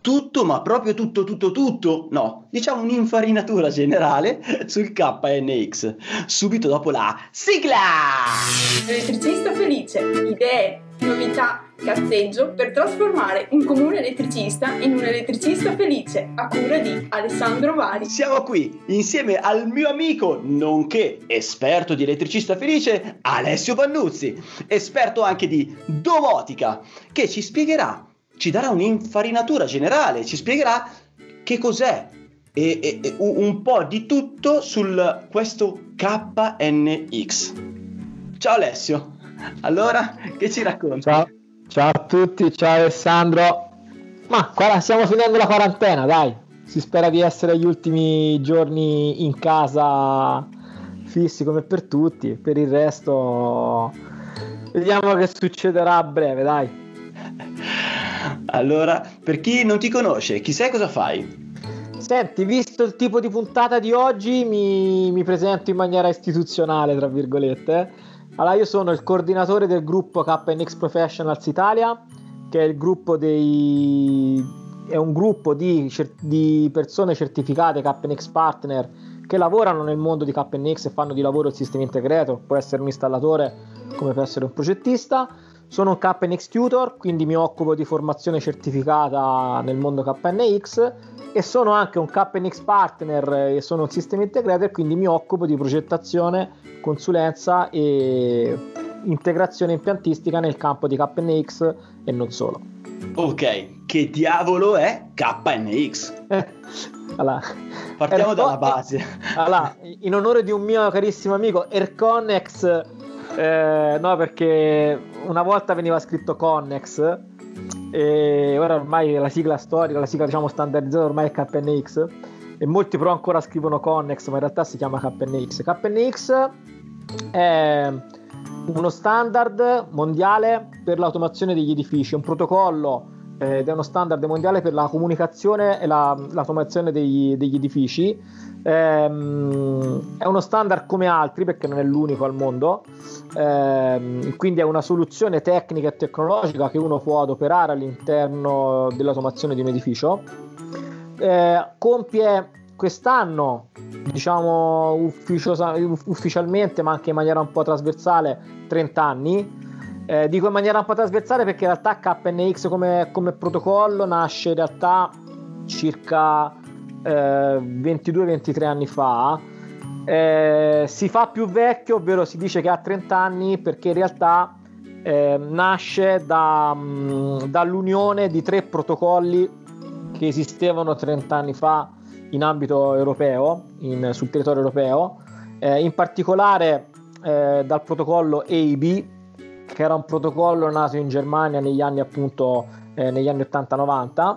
Tutto, ma proprio tutto, tutto, tutto, no, diciamo un'infarinatura generale sul KNX, subito dopo la sigla! Elettricista felice, idee, novità, cazzeggio per trasformare un comune elettricista in un elettricista felice a cura di Alessandro Vari. Siamo qui insieme al mio amico, nonché esperto di elettricista felice, Alessio Vannuzzi, esperto anche di domotica, che ci spiegherà ci darà un'infarinatura generale, ci spiegherà che cos'è e, e, e un po' di tutto su questo KNX. Ciao Alessio, allora che ci racconti? Ciao. ciao a tutti, ciao Alessandro. Ma qua stiamo finendo la quarantena, dai. Si spera di essere gli ultimi giorni in casa fissi come per tutti. Per il resto, vediamo che succederà a breve, dai. Allora, per chi non ti conosce, chi sei cosa fai? Senti, visto il tipo di puntata di oggi, mi, mi presento in maniera istituzionale, tra virgolette. Allora, io sono il coordinatore del gruppo KNX Professionals Italia, che è dei è un gruppo di, di, persone certificate KNX Partner che lavorano nel mondo di KNX e fanno di lavoro il sistema integrato, può essere un installatore come può essere un progettista. Sono un KNX tutor, quindi mi occupo di formazione certificata nel mondo KNX e sono anche un KNX partner e sono un sistema integrator, quindi mi occupo di progettazione, consulenza e integrazione impiantistica nel campo di KNX e non solo. Ok, che diavolo è KNX? allora, Partiamo Ercon- dalla base. Allora, in onore di un mio carissimo amico, Erconex eh, no, perché una volta veniva scritto Connex e ora ormai la sigla storica, la sigla diciamo standardizzata ormai è KNX e molti però ancora scrivono Connex, ma in realtà si chiama KNX. KNX è uno standard mondiale per l'automazione degli edifici, un protocollo ed è uno standard mondiale per la comunicazione e la, l'automazione degli, degli edifici Ehm, è uno standard come altri perché non è l'unico al mondo, ehm, quindi è una soluzione tecnica e tecnologica che uno può adoperare all'interno dell'automazione di un edificio. Eh, compie quest'anno, diciamo ufficialmente, ma anche in maniera un po' trasversale, 30 anni. Eh, dico in maniera un po' trasversale perché in realtà KNX come, come protocollo nasce in realtà circa eh, 22-23 anni fa, eh, si fa più vecchio, ovvero si dice che ha 30 anni perché in realtà eh, nasce da, mh, mm, dall'unione di tre protocolli che esistevano 30 anni fa in ambito europeo, in, sul territorio europeo, eh, in particolare eh, dal protocollo AIB, che era un protocollo nato in Germania negli anni appunto eh, negli anni 80-90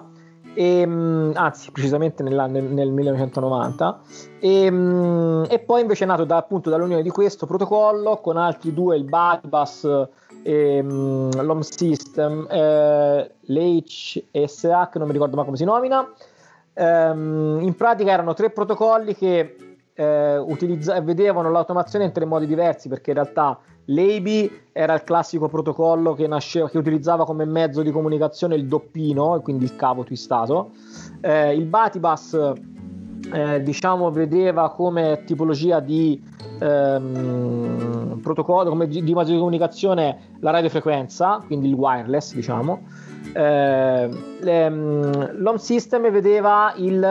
e, ehm, anzi precisamente nel, nel 1990 e, ehm, e, poi invece è nato da, appunto dall'unione di questo protocollo con altri due il Bypass e um, l'Home System eh, l'HSA che non mi ricordo mai come si nomina. Um, in pratica erano tre protocolli che eh, utilizza- vedevano l'automazione in tre modi diversi perché in realtà L'ABI era il classico protocollo che, nasceva, che utilizzava come mezzo di comunicazione il doppino, quindi il cavo twistato. Eh, il Batibus eh, diciamo vedeva come tipologia di ehm, protocollo, come di, di mezzo di comunicazione la radiofrequenza, quindi il wireless, diciamo. Eh, le, mm, l'home system vedeva il,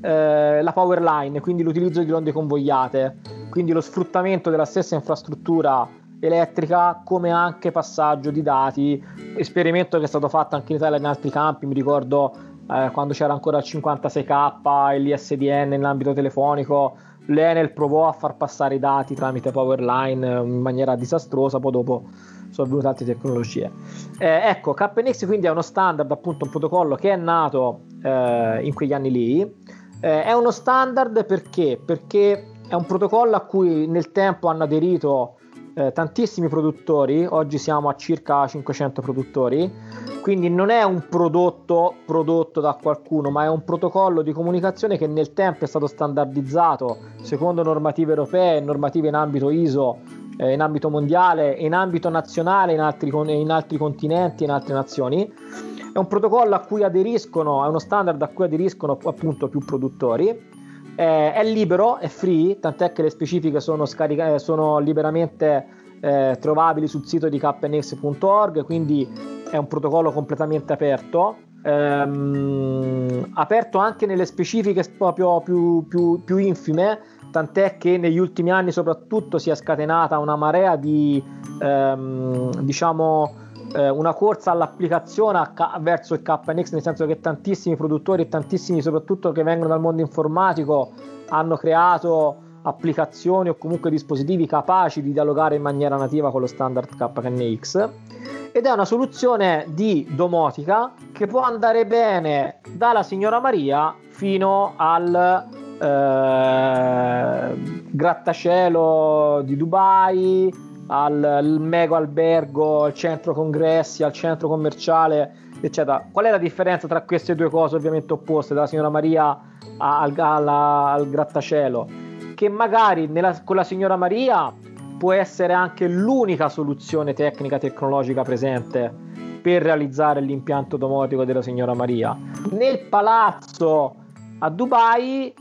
eh, la power line, quindi l'utilizzo di onde convogliate, quindi lo sfruttamento della stessa infrastruttura elettrica come anche passaggio di dati, esperimento che è stato fatto anche in Italia in altri campi, mi ricordo eh, quando c'era ancora il 56k e l'ISDN nell'ambito telefonico, l'Enel provò a far passare i dati tramite Powerline in maniera disastrosa, poi dopo sono venute altre tecnologie. Eh, ecco, KNX quindi è uno standard, appunto un protocollo che è nato eh, in quegli anni lì. Eh, è uno standard perché? Perché è un protocollo a cui nel tempo hanno aderito eh, tantissimi produttori, oggi siamo a circa 500 produttori, quindi non è un prodotto prodotto da qualcuno, ma è un protocollo di comunicazione che nel tempo è stato standardizzato secondo normative europee, normative in ambito ISO, eh, in ambito mondiale, in ambito nazionale, in altri, in altri continenti, in altre nazioni. È un protocollo a cui aderiscono, è uno standard a cui aderiscono appunto più produttori eh, è libero, è free, tant'è che le specifiche sono, scarica- eh, sono liberamente eh, trovabili sul sito di kpnx.org, quindi è un protocollo completamente aperto. Ehm, aperto anche nelle specifiche proprio più, più, più, infime, tant'è che negli ultimi anni soprattutto si è scatenata una marea di ehm, diciamo eh, una corsa all'applicazione K- verso il KNX, nel senso che tantissimi produttori e tantissimi soprattutto che vengono dal mondo informatico hanno creato applicazioni o comunque dispositivi capaci di dialogare in maniera nativa con lo standard KNX ed è una soluzione di domotica che può andare bene dalla signora Maria fino al eh, grattacielo di Dubai al, al mega albergo, al centro congressi, al centro commerciale, eccetera. Qual è la differenza tra queste due cose ovviamente opposte, dalla signora Maria al, alla, al grattacielo? Che magari nella, con la signora Maria può essere anche l'unica soluzione tecnica tecnologica presente per realizzare l'impianto domotico della signora Maria. Nel palazzo a Dubai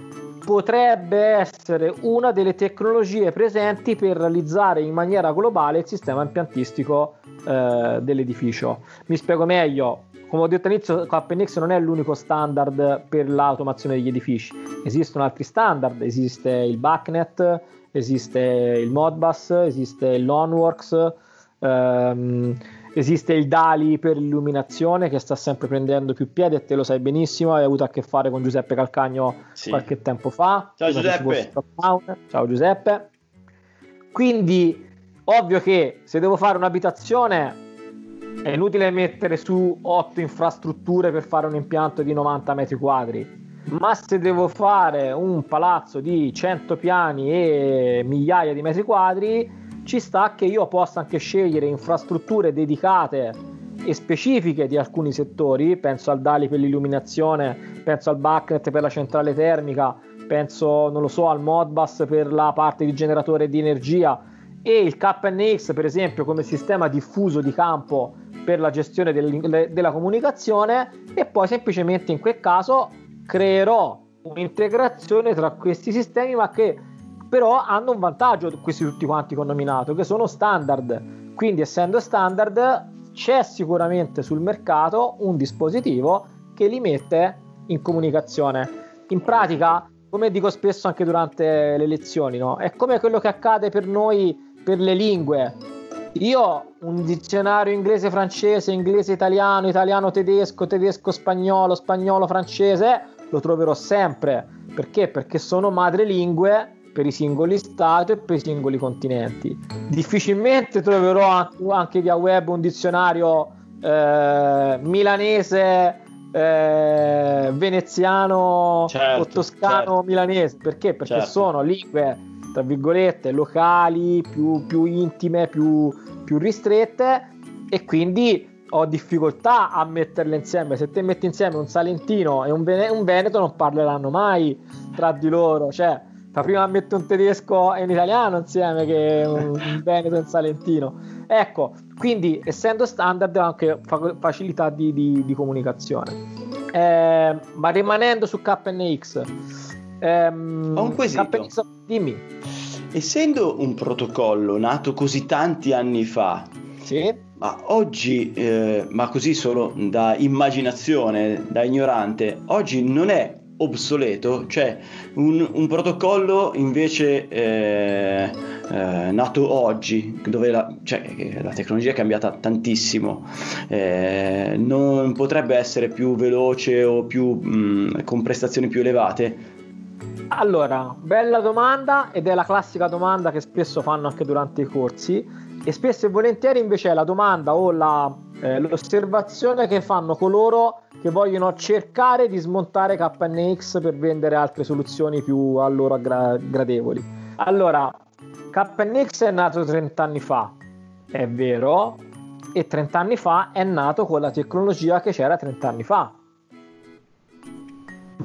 potrebbe essere una delle tecnologie presenti per realizzare in maniera globale il sistema impiantistico eh, dell'edificio. Mi spiego meglio. Come ho detto all'inizio, KNX non è l'unico standard per l'automazione degli edifici. Esistono altri standard, esiste il BACnet, esiste il Modbus, esiste il Loanworks, ehm, Esiste il DALI per l'illuminazione che sta sempre prendendo più piede e te lo sai benissimo, hai avuto a che fare con Giuseppe Calcagno sì. qualche tempo fa. Ciao Giuseppe. Ciao Giuseppe. Quindi, ovvio che se devo fare un'abitazione è inutile mettere su 8 infrastrutture per fare un impianto di 90 metri quadri. Ma se devo fare un palazzo di 100 piani e migliaia di metri quadri, ci sta che io possa anche scegliere infrastrutture dedicate e specifiche di alcuni settori, penso al DALI per l'illuminazione, penso al BACnet per la centrale termica, penso, non lo so, al Modbus per la parte di generatore di energia. E il KNX per esempio come sistema diffuso di campo per la gestione del, della comunicazione. E poi semplicemente in quel caso creerò un'integrazione tra questi sistemi ma che però hanno un vantaggio questi tutti quanti che ho nominato, che sono standard. Quindi essendo standard c'è sicuramente sul mercato un dispositivo che li mette in comunicazione. In pratica, come dico spesso anche durante le lezioni, no? è come quello che accade per noi per le lingue. Io un dizionario inglese-francese, inglese-italiano, italiano-tedesco, tedesco-spagnolo, spagnolo-francese lo troverò sempre. Perché? Perché sono madrelingue per i singoli stati e per i singoli continenti. Difficilmente troverò anche via web un dizionario eh, milanese, eh, veneziano certo, o toscano certo. milanese. Perché? Perché certo. sono lingue, tra virgolette, locali, più, più intime, più, più ristrette e quindi ho difficoltà a metterle insieme. Se te metti insieme un salentino e un, vene- un veneto non parleranno mai tra di loro. Cioè, Fa prima mettere un tedesco e un italiano insieme che un, veneto e un salentino. Ecco, quindi essendo standard ha anche fa- facilità di, di, di comunicazione. Eh, ma rimanendo su KNX, Ehm, Ho un quesito. KNX dimmi. Essendo un protocollo nato così tanti anni fa, Sì. ma oggi, eh, ma così solo da immaginazione, da ignorante, oggi non è obsoleto, cioè un, un protocollo invece eh, eh, nato oggi, dove la, cioè, la tecnologia è cambiata tantissimo, eh, non potrebbe essere più veloce o più, mh, con prestazioni più elevate? Allora, bella domanda ed è la classica domanda che spesso fanno anche durante i corsi e spesso e volentieri invece è la domanda o la, eh, l'osservazione che fanno coloro che vogliono cercare di smontare KNX per vendere altre soluzioni più a loro aggra- gradevoli. Allora, KNX è nato 30 anni fa, è vero, e 30 anni fa è nato con la tecnologia che c'era 30 anni fa.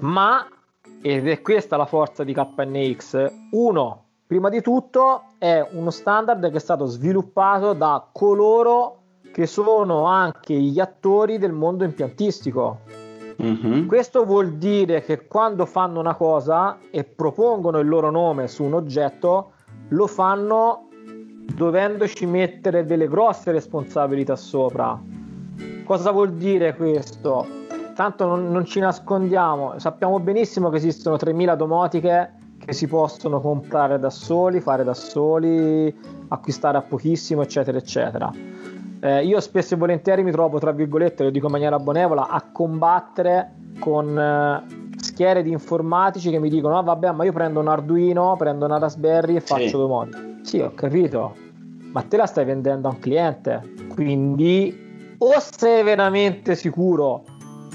Ma ed è questa la forza di KNX. Uno, prima di tutto, è uno standard che è stato sviluppato da coloro che sono anche gli attori del mondo impiantistico. Mhm. Questo vuol dire che quando fanno una cosa e propongono il loro nome su un oggetto, lo fanno dovendoci mettere delle grosse responsabilità sopra. Cosa vuol dire questo? Tanto non, non ci nascondiamo, sappiamo benissimo che esistono 3000 domotiche che si possono comprare da soli, fare da soli, acquistare a pochissimo, eccetera, eccetera. Eh, io spesso e volentieri mi trovo, tra virgolette, lo dico in maniera benevola, a combattere con eh, schiere di informatici che mi dicono: ah, vabbè, ma io prendo un Arduino, prendo una Raspberry e Sì. faccio domotica. Sì, ho capito, ma te la stai vendendo a un cliente. Quindi, o sei veramente sicuro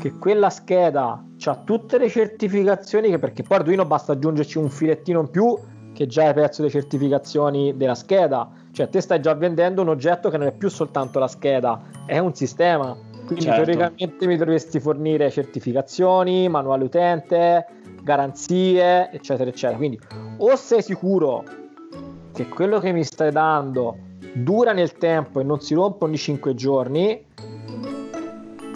che quella scheda ha tutte le certificazioni, che perché poi Arduino basta aggiungerci un filettino in più che già è pezzo delle certificazioni della scheda. Cioè, te stai già vendendo un oggetto che non è più soltanto la scheda, è un sistema. Quindi Certo. teoricamente mi dovresti fornire certificazioni, manuale utente, garanzie, eccetera, eccetera. Quindi o sei sicuro che quello che mi stai dando dura nel tempo e non si rompe ogni 5 giorni,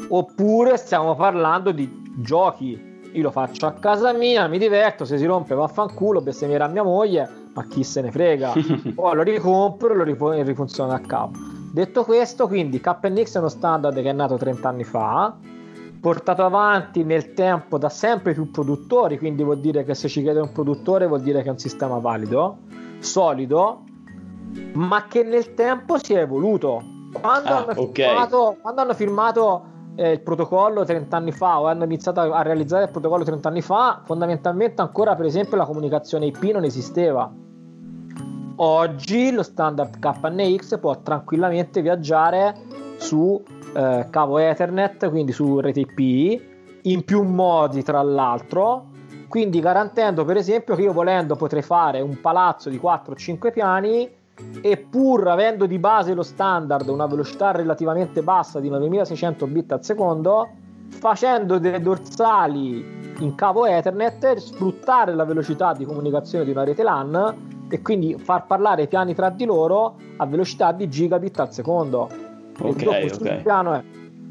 oppure stiamo parlando di giochi. Io lo faccio a casa mia, mi diverto, se si rompe vaffanculo, bestemmierà mia moglie, ma chi se ne frega. Poi lo ricompro e lo e rifunziona a capo. Detto questo, quindi KNX è uno standard che è nato 30 anni fa, portato avanti nel tempo da sempre più produttori, quindi vuol dire che se ci chiede un produttore vuol dire che è un sistema valido, solido, ma che nel tempo si è evoluto. Quando, Ah, hanno, ok. firmato, quando hanno firmato eh, il protocollo 30 anni fa o hanno iniziato a, realizzare il protocollo 30 anni fa, fondamentalmente ancora per esempio la comunicazione IP non esisteva. Oggi lo standard KNX può tranquillamente viaggiare su eh, cavo Ethernet, quindi su rete IP, in più modi tra l'altro, quindi garantendo per esempio che io volendo potrei fare un palazzo di 4-5 piani e pur avendo di base lo standard una velocità relativamente bassa di 9600 bit al secondo, facendo delle dorsali in cavo Ethernet, sfruttare la velocità di comunicazione di una rete LAN e quindi far parlare i piani tra di loro a velocità di gigabit al secondo. Ok, ok. piano è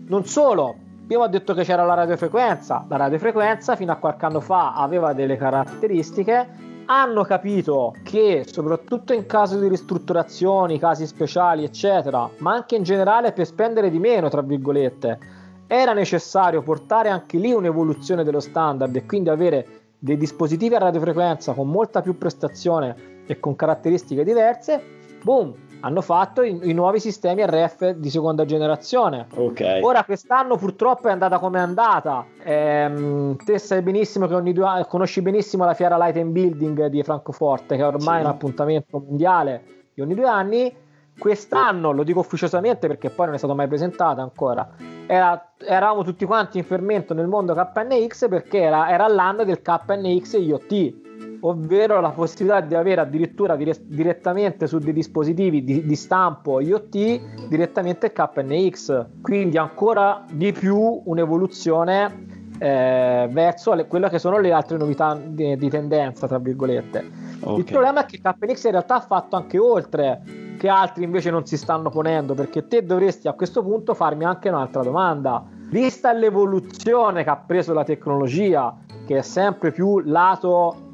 non solo, prima ho detto che c'era la radiofrequenza, la radiofrequenza fino a qualche anno fa aveva delle caratteristiche, hanno capito che soprattutto in caso di ristrutturazioni, casi speciali, eccetera, ma anche in generale per spendere di meno, tra virgolette, era necessario portare anche lì un'evoluzione dello standard e quindi avere dei dispositivi a radiofrequenza con molta più prestazione e con caratteristiche diverse, boom, hanno fatto i, i nuovi sistemi RF di seconda generazione. Ok. Ora quest'anno purtroppo è andata come è andata. Ehm, te sai benissimo che ogni due anni conosci benissimo la fiera Light and Building di Francoforte, che ormai Sì. è un appuntamento mondiale di ogni due anni. Quest'anno, lo dico ufficiosamente perché poi non è stato mai presentata ancora, era- eravamo tutti quanti in fermento nel mondo KNX perché era, era l'anno del KNX IoT, ovvero la possibilità di avere addirittura dire- direttamente su dei dispositivi di, di stampo IoT direttamente KNX, quindi ancora di più un'evoluzione eh, verso le- quelle che sono le altre novità di, di tendenza, tra virgolette. ok. Il problema è che KNX in realtà ha fatto anche oltre, che altri invece non si stanno ponendo, perché te dovresti a questo punto farmi anche un'altra domanda. Vista l'evoluzione che ha preso la tecnologia che è sempre più lato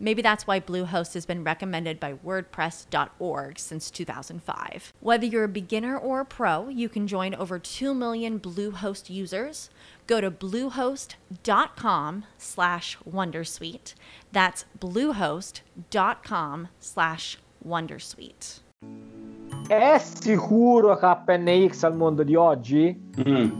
Maybe that's why Bluehost has been recommended by WordPress.org since 2005. Whether you're a beginner or a pro, you can join over 2 million Bluehost users. Go to bluehost.com slash Wondersuite. That's bluehost.com slash Wondersuite. È sicuro KNX al mondo di oggi? Mm.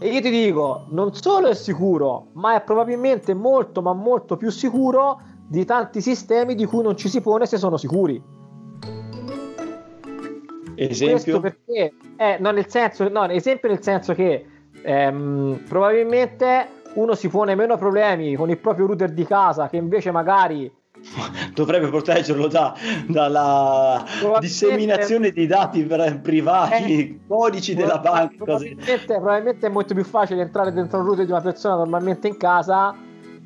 E io ti dico, non solo è sicuro, ma è probabilmente molto, ma molto più sicuro di tanti sistemi di cui non ci si pone se sono sicuri. Esempio? Questo perché, eh, no, nel senso, no, esempio nel senso che ehm, probabilmente uno si pone meno problemi con il proprio router di casa che invece magari Dovrebbe proteggerlo da, dalla disseminazione di dati privati, Eh, codici della banca, probabilmente, probabilmente è molto più facile entrare dentro un router di una persona normalmente in casa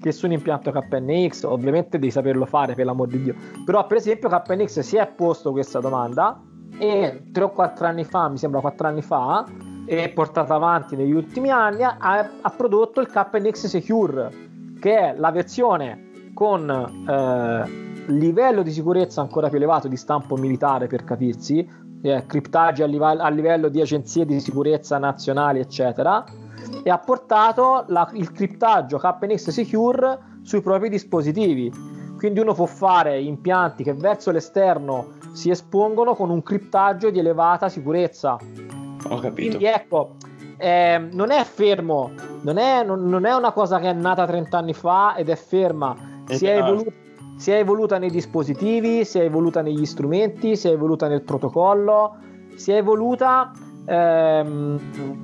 che su un impianto KNX ovviamente devi saperlo fare per l'amor di Dio. Però per esempio KNX si è posto questa domanda e 3 o 4 anni fa mi sembra 4 anni fa e portata avanti negli ultimi anni ha, ha prodotto il KNX Secure che è la versione con eh, livello di sicurezza ancora più elevato di stampo militare per capirsi eh, criptaggi a, live- a livello di agenzie di sicurezza nazionali eccetera e ha portato la- il criptaggio KNX Secure sui propri dispositivi quindi uno può fare impianti che verso l'esterno si espongono con un criptaggio di elevata sicurezza Ho capito. quindi ecco, ehm, non è fermo, non è, non- non è una cosa che è nata 30 anni fa ed è ferma, si è, Esatto. Si è evoluta nei dispositivi, si è evoluta negli strumenti, si è evoluta nel protocollo, si è evoluta ehm,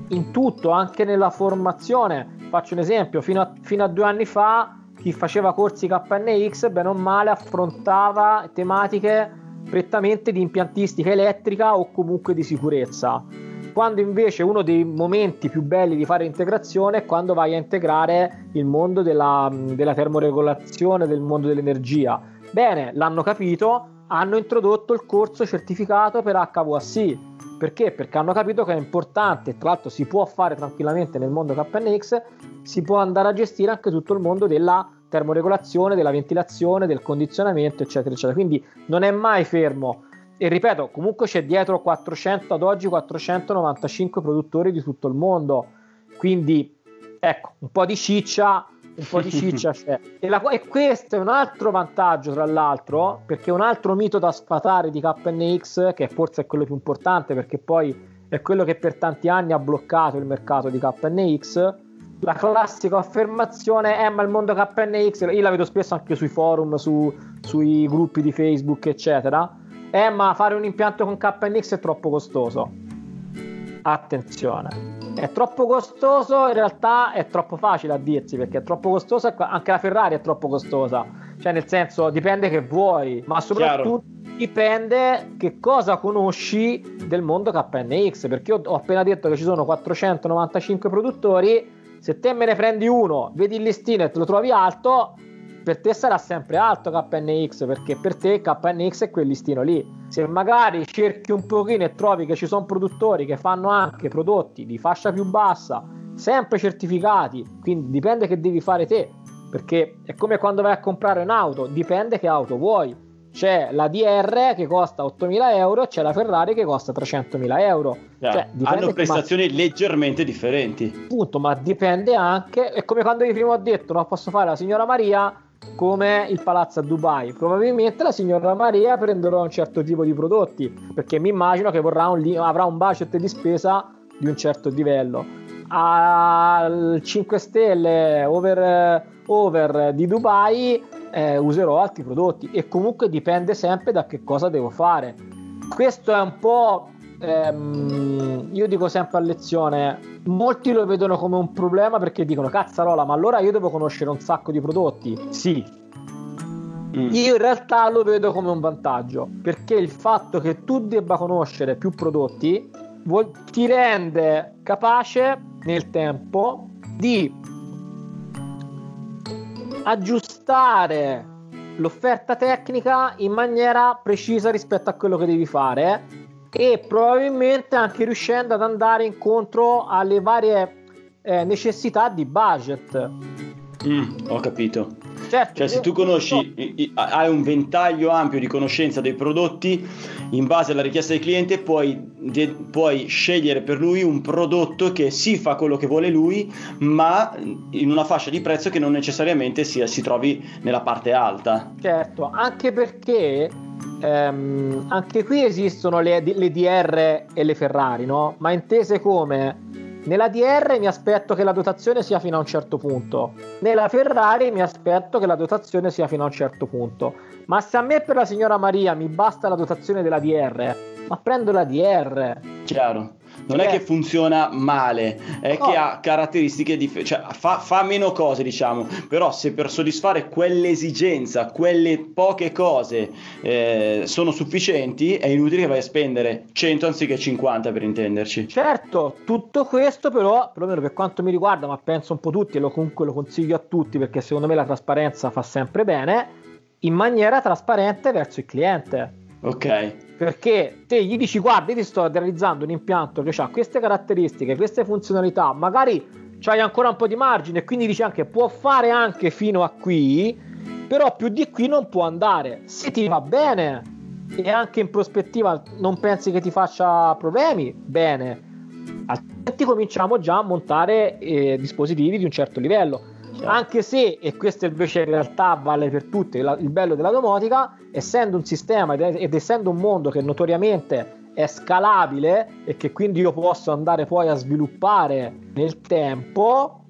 in tutto, anche nella formazione. Faccio un esempio, fino a, fino a due anni fa chi faceva corsi KNX, bene o male, affrontava tematiche prettamente di impiantistica elettrica o comunque di sicurezza. Quando invece uno dei momenti più belli di fare integrazione è quando vai a integrare il mondo della, della termoregolazione, del mondo dell'energia. Bene, l'hanno capito, hanno introdotto il corso certificato per HVAC. Perché? Perché hanno capito che è importante, tra l'altro si può fare tranquillamente nel mondo KNX, si può andare a gestire anche tutto il mondo della termoregolazione, della ventilazione, del condizionamento, eccetera, eccetera. Quindi non è mai fermo. E ripeto, comunque c'è dietro 400 ad oggi 495 produttori di tutto il mondo. Quindi ecco, un po' di ciccia, un po' di ciccia c'è. E, la- e questo è un altro vantaggio, tra l'altro, perché un altro mito da sfatare di KNX, che forse è quello più importante, perché poi è quello che per tanti anni ha bloccato il mercato di KNX. La classica affermazione è ma il mondo KNX, io la vedo spesso anche sui forum, su- sui gruppi di Facebook, eccetera. Eh, ma fare un impianto con KNX è troppo costoso. Attenzione, è troppo costoso, in realtà è troppo facile a dirsi perché è troppo costoso, anche la Ferrari è troppo costosa, cioè nel senso dipende che vuoi, ma soprattutto dipende che cosa conosci del mondo KNX, perché io ho appena detto che ci sono 495 produttori, se te me ne prendi uno, vedi il listino e te lo trovi alto, per te sarà sempre alto KNX perché per te KNX è quel listino lì. Se magari cerchi un pochino e trovi che ci sono produttori che fanno anche prodotti di fascia più bassa, sempre certificati, quindi dipende che devi fare te, perché è come quando vai a comprare un'auto, dipende che auto vuoi. C'è la DR che costa 8.000 euro c'è la Ferrari che costa 300.000 euro. Cioè, Hanno prestazioni leggermente differenti. Appunto, ma dipende anche. È come quando io prima ho detto: No, posso fare la signora Maria come il palazzo a Dubai. Probabilmente la signora Maria prenderà un certo tipo di prodotti, perché mi immagino che un, avrà un budget di spesa di un certo livello. Al 5 stelle over, over di Dubai eh, userò altri prodotti e comunque dipende sempre da che cosa devo fare. Questo è un po' ehm, io dico sempre a lezione, molti lo vedono come un problema perché dicono cazzarola, ma allora io devo conoscere un sacco di prodotti. Sì. Mm. Io in realtà lo vedo come un vantaggio perché il fatto che tu debba conoscere più prodotti vuol, ti rende capace nel tempo di aggiustare l'offerta tecnica in maniera precisa rispetto a quello che devi fare e probabilmente anche riuscendo ad andare incontro alle varie eh, necessità di budget. Mm, ho capito. Certo, cioè, se tu conosci, hai un ventaglio ampio di conoscenza dei prodotti, in base alla richiesta del cliente puoi, de, puoi, scegliere per lui un prodotto che si fa quello che vuole lui, ma in una fascia di prezzo che non necessariamente sia, si trovi nella parte alta. Certo, anche perché ehm, anche qui esistono le, le DR e le Ferrari, no? Ma intese come nella DR mi aspetto che la dotazione sia fino a un certo punto. Nella Ferrari mi aspetto che la dotazione sia fino a un certo punto. Ma se a me per la signora Maria mi basta la dotazione della DR, ma prendo la DR. Chiaro non è che funziona male, è no. che ha caratteristiche differenti, cioè fa, fa, meno cose, diciamo, però se per soddisfare quell'esigenza, quelle poche cose eh, sono sufficienti, è inutile che vai a spendere 100 anziché 50 per intenderci. Certo, tutto questo però, perlomeno per quanto mi riguarda, ma penso un po' tutti e lo, comunque lo consiglio a tutti perché secondo me la trasparenza fa sempre bene, in maniera trasparente verso il cliente. Ok perché te gli dici guarda ti sto realizzando un impianto che ha queste caratteristiche, queste funzionalità, magari c'hai ancora un po' di margine quindi dici anche può fare anche fino a qui, però più di qui non può andare. Se ti va bene e anche in prospettiva non pensi che ti faccia problemi, bene. Altrimenti cominciamo già a montare eh, dispositivi di un certo livello. Anche se, e questo invece in realtà vale per tutti, il bello della domotica, essendo un sistema ed, essendo un mondo che notoriamente è scalabile e che quindi io posso andare poi a sviluppare nel tempo,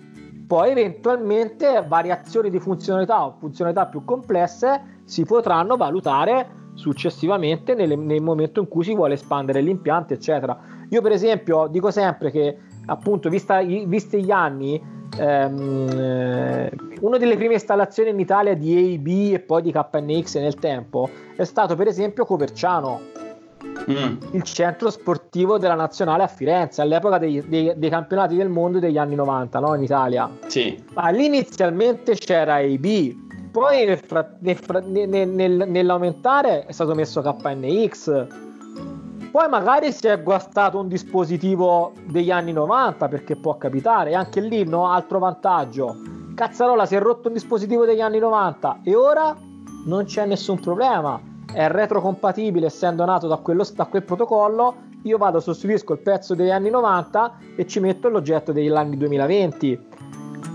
poi eventualmente variazioni di funzionalità o funzionalità più complesse si potranno valutare successivamente nel, nel momento in cui si vuole espandere l'impianto, eccetera. Io per esempio dico sempre che appunto visti gli anni ehm, eh, una delle prime installazioni in Italia di AIB e poi di KNX nel tempo è stato per esempio Coverciano, mm. il centro sportivo della nazionale a Firenze all'epoca dei, dei, dei campionati del mondo degli anni 90 no? in Italia. Sì. Ma lì inizialmente c'era AIB. Poi nel, nel, nel, nell'aumentare è stato messo KNX, poi magari si è guastato un dispositivo degli anni 90 perché può capitare, e anche lì no, altro vantaggio. Cazzarola si è rotto un dispositivo degli anni 90 e ora non c'è nessun problema. È retrocompatibile essendo nato da, quello, da quel protocollo. Io vado, sostituisco il pezzo degli anni 90 e ci metto l'oggetto degli anni 2020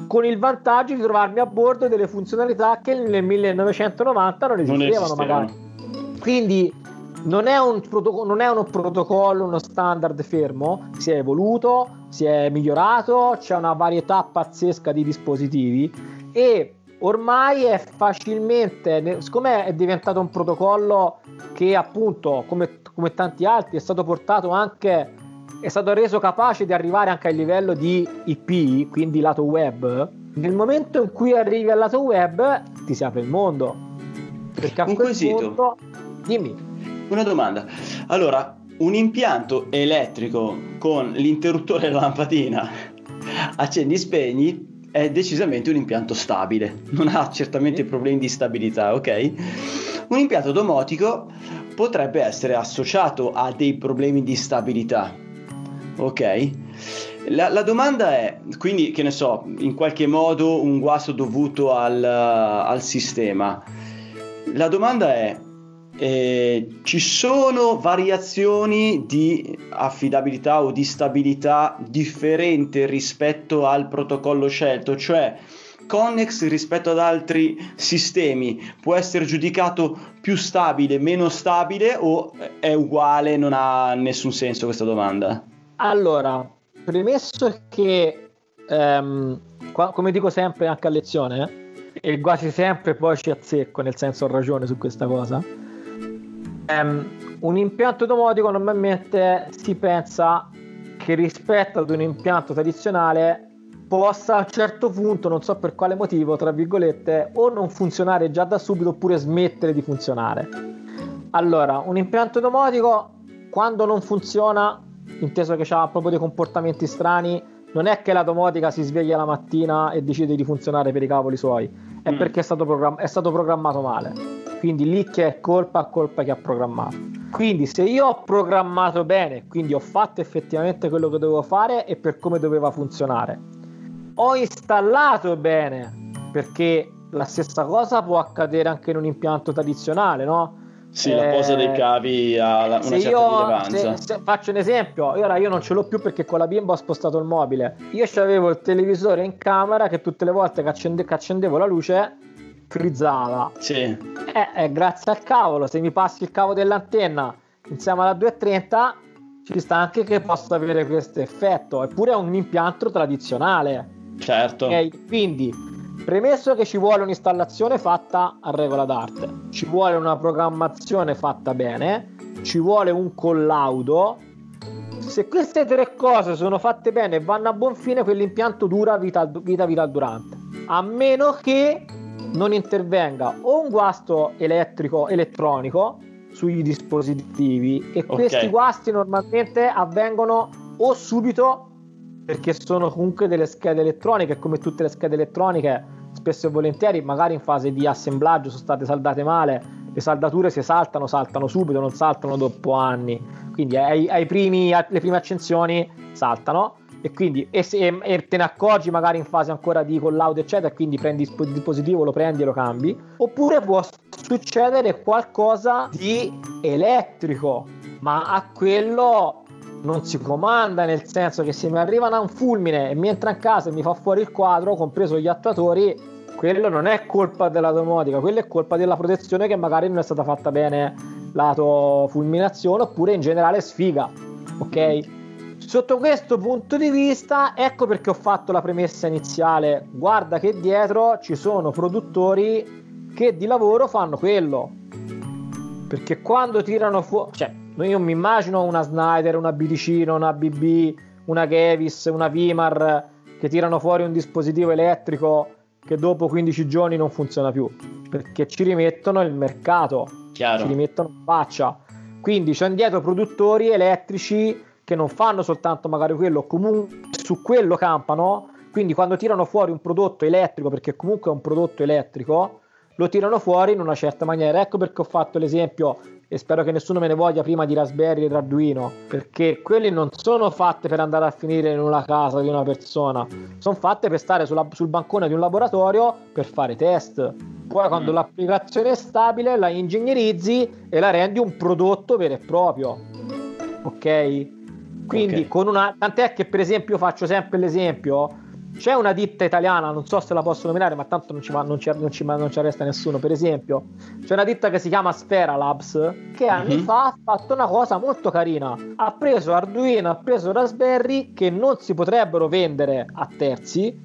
con il vantaggio di trovarmi a bordo delle funzionalità che nel 1990 non esistevano, non magari. Quindi non è, un protocollo, non è un protocollo, uno standard fermo, si è evoluto, si è migliorato, c'è una varietà pazzesca di dispositivi e ormai è facilmente, siccome è diventato un protocollo che appunto come, come tanti altri è stato portato anche, è stato reso capace di arrivare anche al livello di IP, quindi lato web, nel momento in cui arrivi al lato web ti si apre il mondo. Perché a un quel quesito. punto, dimmi. Una domanda. Allora, un impianto elettrico con l'interruttore della lampadina accendi spegni è decisamente un impianto stabile, non ha certamente problemi di stabilità, ok? Un impianto domotico potrebbe essere associato a dei problemi di stabilità, ok? La, la, domanda è, quindi, che ne so, in qualche modo un guasto dovuto al, al sistema. La domanda è, eh, ci sono variazioni di affidabilità o di stabilità differente rispetto al protocollo scelto, cioè Connex rispetto ad altri sistemi può essere giudicato più stabile, meno stabile o è uguale, non ha nessun senso questa domanda? Allora, premesso che, ehm, qua, come dico sempre anche a lezione, e quasi sempre poi ci azzecco, nel senso ho ragione su questa cosa, ehm, un impianto domotico normalmente si pensa che rispetto ad un impianto tradizionale possa a un certo punto, non so per quale motivo, tra virgolette, o non funzionare già da subito oppure smettere di funzionare. Allora, un impianto domotico quando non funziona, inteso che ha proprio dei comportamenti strani, non è che la domotica si sveglia la mattina e decide di funzionare per i cavoli suoi, è mm. perché è stato, programm- è stato programmato male. Quindi lì che è colpa, colpa che ha programmato. Quindi se io ho programmato bene, quindi ho fatto effettivamente quello che dovevo fare e per come doveva funzionare, ho installato bene, perché la stessa cosa può accadere anche in un impianto tradizionale, no? Sì, eh, la posa dei cavi ha una certa io, rilevanza. Se, se faccio un esempio, ora io non ce l'ho più perché con la bimba ho spostato il mobile. Io avevo il televisore in camera che tutte le volte che, accende, che accendevo la luce frizzava. Sì. Eh, eh, grazie al cavolo, se mi passi il cavo dell'antenna insieme alla 230 ci sta anche che possa avere questo effetto, eppure è un impianto tradizionale. Certo. Okay? Quindi Premesso che ci vuole un'installazione fatta a regola d'arte, ci vuole una programmazione fatta bene, ci vuole un collaudo. Se queste tre cose sono fatte bene e vanno a buon fine, quell'impianto dura vita, vita, vita durante. A meno che non intervenga o un guasto elettrico elettronico sui dispositivi e okay. questi guasti normalmente avvengono o subito perché sono comunque delle schede elettroniche come tutte le schede elettroniche spesso e volentieri magari in fase di assemblaggio sono state saldate male le saldature si saltano saltano subito non saltano dopo anni. Quindi ai, ai primi, le prime accensioni saltano e quindi e, se, e te ne accorgi magari in fase ancora di collaudo eccetera e quindi prendi il dispositivo lo prendi e lo cambi. Oppure può succedere qualcosa di elettrico ma a quello non si comanda, nel senso che se mi arriva un fulmine e mi entra in casa e mi fa fuori il quadro, compreso gli attuatori, quello non è colpa della domotica, quello è colpa della protezione che magari non è stata fatta bene lato fulminazione oppure in generale sfiga. Ok? Sotto questo punto di vista, ecco perché ho fatto la premessa iniziale. Guarda che dietro ci sono produttori che di lavoro fanno quello. Perché quando tirano fuori, cioè, io mi immagino una Snyder, una Bidicino, una BB, una Gavis, una Vimar che tirano fuori un dispositivo elettrico che dopo 15 giorni non funziona più perché ci rimettono il mercato, Chiaro. ci rimettono faccia. Quindi c'è dietro produttori elettrici che non fanno soltanto magari quello, comunque su quello campano. Quindi quando tirano fuori un prodotto elettrico, perché comunque è un prodotto elettrico, lo tirano fuori in una certa maniera. Ecco perché ho fatto l'esempio e spero che nessuno me ne voglia prima di Raspberry ed Arduino, perché quelli non sono fatte per andare a finire in una casa di una persona, sono fatte per stare sulla, sul bancone di un laboratorio per fare test. Poi quando mm. l'applicazione è stabile la ingegnerizzi e la rendi un prodotto vero e proprio. Ok? Quindi okay. con una... Tant'è che per esempio faccio sempre l'esempio c'è una ditta italiana, non so se la posso nominare, ma tanto non ci, non ci, non ci, non ci arresta nessuno. Per esempio, c'è una ditta che si chiama Sfera Labs che anni mm-hmm. fa ha fatto una cosa molto carina. Ha preso Arduino, ha preso Raspberry che non si potrebbero vendere a terzi,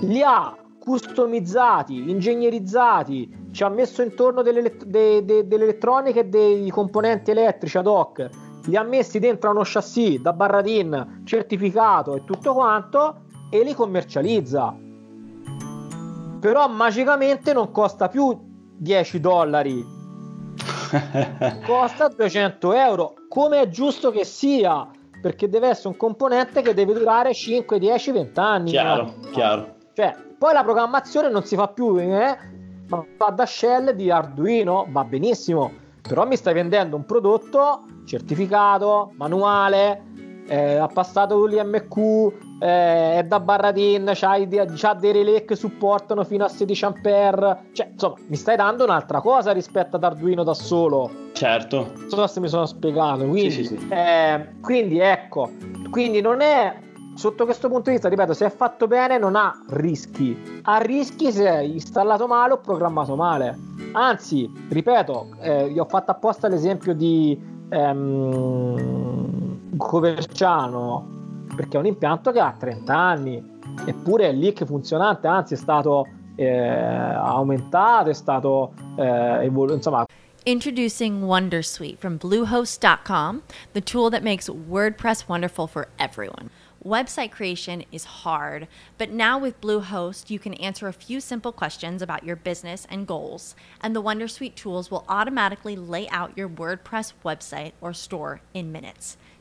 li ha customizzati, ingegnerizzati, ci ha messo intorno delle, de, de, dell'elettronica e dei componenti elettrici ad hoc, li ha messi dentro a uno chassis da barradin certificato e tutto quanto e li commercializza. Però magicamente non costa più 10 dollari, costa 200 euro, come è giusto che sia, perché deve essere un componente che deve durare 5, 10, 20 anni. Chiaro, no? chiaro. Cioè, poi la programmazione non si fa più, eh? ma fa da shell di Arduino, va benissimo, però mi stai vendendo un prodotto certificato, manuale, eh, ha passato l'IMQ, eh, è da Barradin, c'ha dei relay che supportano fino a 16 A. Cioè, insomma, mi stai dando un'altra cosa rispetto ad Arduino da solo. Certo. Non so se mi sono spiegato. Quindi, sì, sì, sì. Eh, quindi ecco, quindi non è sotto questo punto di vista, ripeto, se è fatto bene non ha rischi. Ha rischi se è installato male o programmato male. Anzi, ripeto, eh, io ho fatto apposta l'esempio di ehm, Coverciano, perché è un impianto che ha 30 anni, eppure è lì che è funzionante, anzi è stato eh, aumentato, è stato eh, evoluto, insomma Introducing Wondersuite from Bluehost.com, the tool that makes WordPress wonderful for everyone. Website creation is hard, but now with Bluehost, you can answer a few simple questions about your business and goals, and the Wondersuite tools will automatically lay out your WordPress website or store in minutes.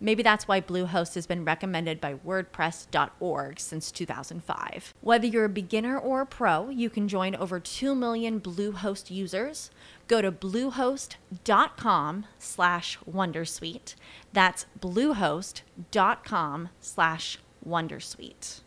Maybe that's why Bluehost has been recommended by WordPress.org since 2005. Whether you're a beginner or a pro, you can join over 2 million Bluehost users. Go to bluehost.com slash wondersuite. That's bluehost.com slash wondersuite.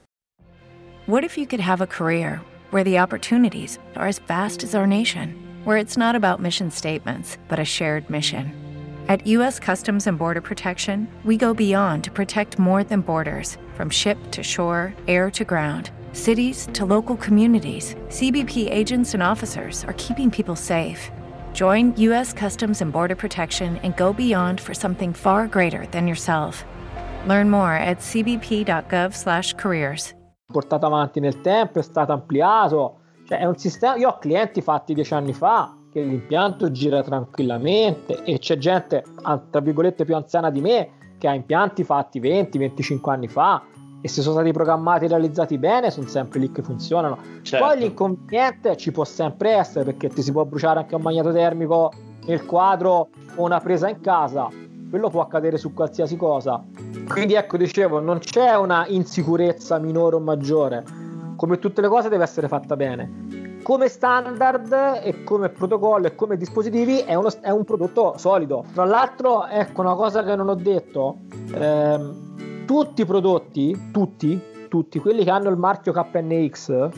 What if you could have a career where the opportunities are as vast as our nation? where it's not about mission statements, but a shared mission. At U.S. Customs and Border Protection, we go beyond to protect more than borders from ship to shore, air to ground. Cities to local communities, CBP agents and officers are keeping people safe. Join U.S. Customs and Border Protection and go beyond for something far greater than yourself. Learn more at cbp.gov/careers. Portato avanti nel tempo, è stato ampliato. Cioè, è un sistema. Io ho clienti fatti dieci anni fa che l'impianto gira tranquillamente e c'è gente, tra virgolette, più anziana di me che ha impianti fatti 20-25 anni fa e se sono stati programmati e realizzati bene sono sempre lì che funzionano. Certo. Poi l'inconveniente ci può sempre essere perché ti si può bruciare anche un magneto termico nel quadro o una presa in casa. Quello può accadere su qualsiasi cosa. Quindi ecco, dicevo, non c'è una insicurezza minore o maggiore come tutte le cose deve essere fatta bene. Come standard e come protocollo e come dispositivi è, uno, è un prodotto solido. Tra l'altro, ecco una cosa che non ho detto, ehm, tutti i prodotti, tutti, tutti quelli che hanno il marchio KNX,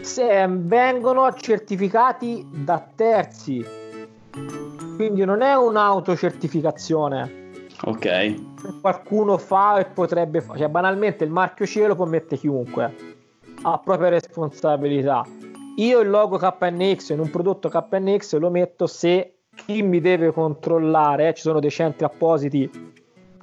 se vengono certificati da terzi. Quindi non è un'autocertificazione. Ok. Qualcuno fa e potrebbe fare, cioè banalmente il marchio cielo può mettere chiunque a propria responsabilità. Io il logo KNX in un prodotto KNX lo metto se chi mi deve controllare, ci sono dei centri appositi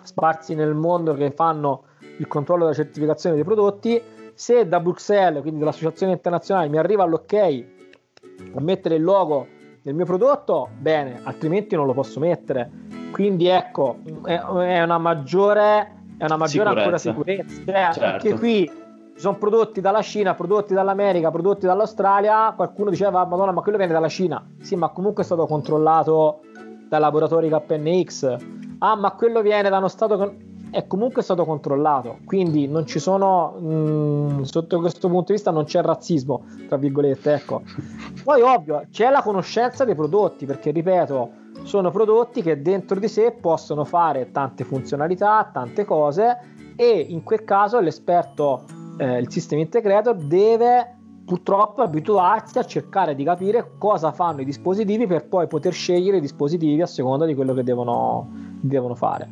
sparsi nel mondo che fanno il controllo della certificazione dei prodotti, se da Bruxelles, quindi dall'associazione internazionale, mi arriva l'ok a mettere il logo nel mio prodotto, bene, altrimenti non lo posso mettere. Quindi ecco, è, una maggiore, è una maggiore sicurezza. ancora sicurezza. Cioè, certo. Anche qui ci sono prodotti dalla Cina, prodotti dall'America, prodotti dall'Australia, qualcuno diceva Madonna ma quello viene dalla Cina, sì ma comunque è stato controllato dai laboratori KNX, ah ma quello viene da uno stato che è comunque stato controllato, quindi non ci sono, mh, mm, sotto questo punto di vista non c'è razzismo, tra virgolette, ecco. Poi ovvio c'è la conoscenza dei prodotti, perché ripeto, sono prodotti che dentro di sé possono fare tante funzionalità, tante cose e in quel caso l'esperto eh, il sistema integrator deve purtroppo abituarsi a cercare di capire cosa fanno i dispositivi per poi poter scegliere i dispositivi a seconda di quello che devono, devono fare.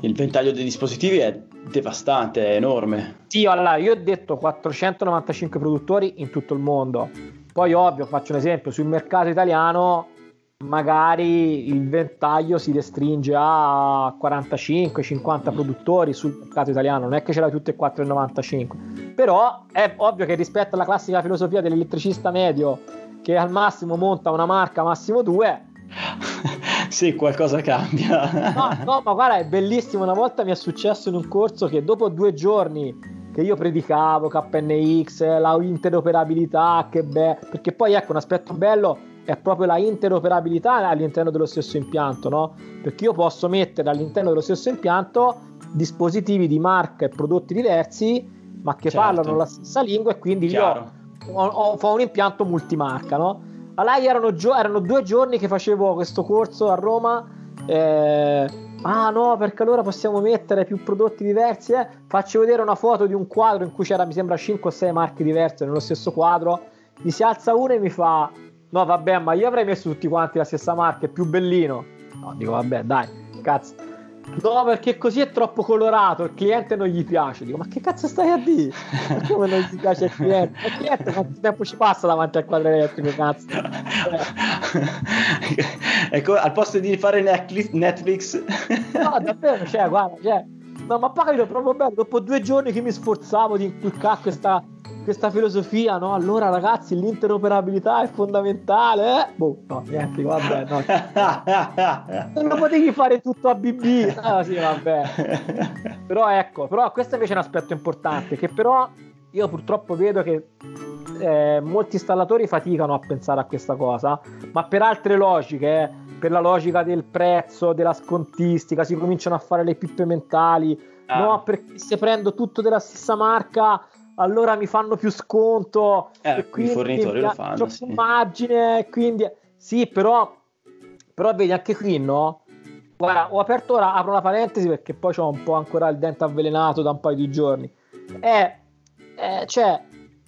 Il ventaglio dei dispositivi è devastante, è enorme. Sì, allora io ho detto 495 produttori in tutto il mondo. Poi ovvio, faccio un esempio, sul mercato italiano magari il ventaglio si restringe a 45-50 produttori sul mercato italiano, non è che ce l'hai tutte e 4,95. Però è ovvio che rispetto alla classica filosofia dell'elettricista medio che al massimo monta una marca, massimo due. sì, qualcosa cambia. no, no, ma guarda, è bellissimo. Una volta mi è successo in un corso che dopo due giorni che io predicavo KNX, la interoperabilità, che bello, perché poi ecco un aspetto bello è proprio la interoperabilità all'interno dello stesso impianto, no? Perché io posso mettere all'interno dello stesso impianto dispositivi di marca e prodotti diversi ma che Certo. parlano la stessa lingua e quindi Chiaro. io ho, ho- fa un impianto multimarca, no? A lei erano, gio- erano due giorni che facevo questo corso a Roma. eh, ah no, perché allora possiamo mettere più prodotti diversi. eh. Faccio vedere una foto di un quadro in cui c'era, mi sembra, 5 o 6 marche diverse nello stesso quadro. Mi si alza uno e mi fa: No, vabbè, ma io avrei messo tutti quanti la stessa marca, è più bellino. No, dico, vabbè, dai, cazzo. No, perché così è troppo colorato, il cliente non gli piace. Dico, ma che cazzo stai a dire? Come non gli piace il cliente? Il cliente quanto tempo ci passa davanti al quadro elettrico, cazzo? ecco, al posto di fare Netflix, No, davvero, cioè, guarda, cioè, no, ma poi capito proprio bello, dopo due giorni che mi sforzavo di inculcare questa, questa filosofia, no? Allora, ragazzi, l'interoperabilità è fondamentale, eh? Boh, no, niente, vabbè, no. Non lo potevi fare tutto a BB, ah, sì, vabbè. Però ecco, però questo invece è un aspetto importante, che però io purtroppo vedo che eh, molti installatori faticano a pensare a questa cosa, ma per altre logiche, eh, per la logica del prezzo, della scontistica, si cominciano a fare le pippe mentali, Ah. no, perché se prendo tutto della stessa marca allora mi fanno più sconto Eh, i fornitori lo fanno, c'ho sì. margine, quindi sì, però però vedi anche qui, no? Guarda, ho aperto ora, apro una parentesi perché poi ho un po' ancora il dente avvelenato da un paio di giorni. È, è- cioè,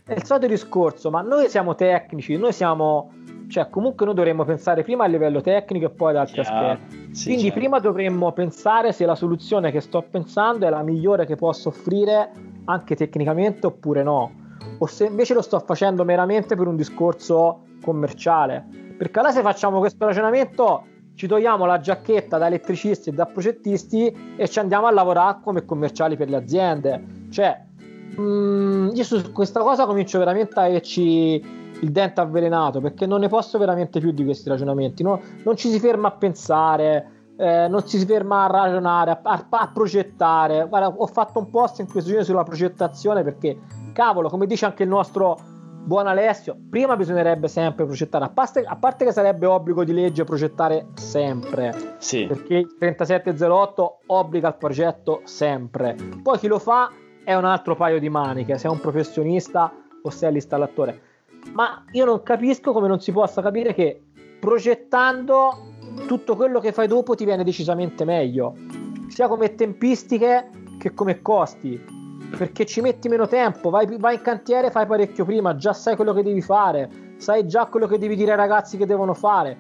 è il solito discorso, ma noi siamo tecnici, noi siamo, cioè, comunque noi dovremmo pensare prima a livello tecnico e poi ad altri Chiaro. aspetti. Sì, Quindi certo. prima dovremmo pensare se la soluzione che sto pensando è la migliore che posso offrire anche tecnicamente oppure no, o se invece lo sto facendo meramente per un discorso commerciale. Perché allora se facciamo questo ragionamento ci togliamo la giacchetta da elettricisti e da progettisti e ci andiamo a lavorare come commerciali per le aziende. Cioè, mm, io su questa cosa comincio veramente a averci il dente avvelenato perché non ne posso veramente più di questi ragionamenti. no? Non ci si ferma a pensare, eh, non si ferma a ragionare, a, a- a progettare. Guarda, ho fatto un post in questo giorno sulla progettazione perché, cavolo, come dice anche il nostro buon Alessio, prima bisognerebbe sempre progettare, a parte, a parte che sarebbe obbligo di legge progettare sempre, Sì. perché il 3708 obbliga il progetto sempre. Poi chi lo fa è un altro paio di maniche, se è un professionista o se è l'installatore. Ma io non capisco come non si possa capire che progettando tutto quello che fai dopo ti viene decisamente meglio, sia come tempistiche che come costi. Perché ci metti meno tempo, vai, vai in cantiere, fai parecchio prima, già sai quello che devi fare, sai già quello che devi dire ai ragazzi che devono fare.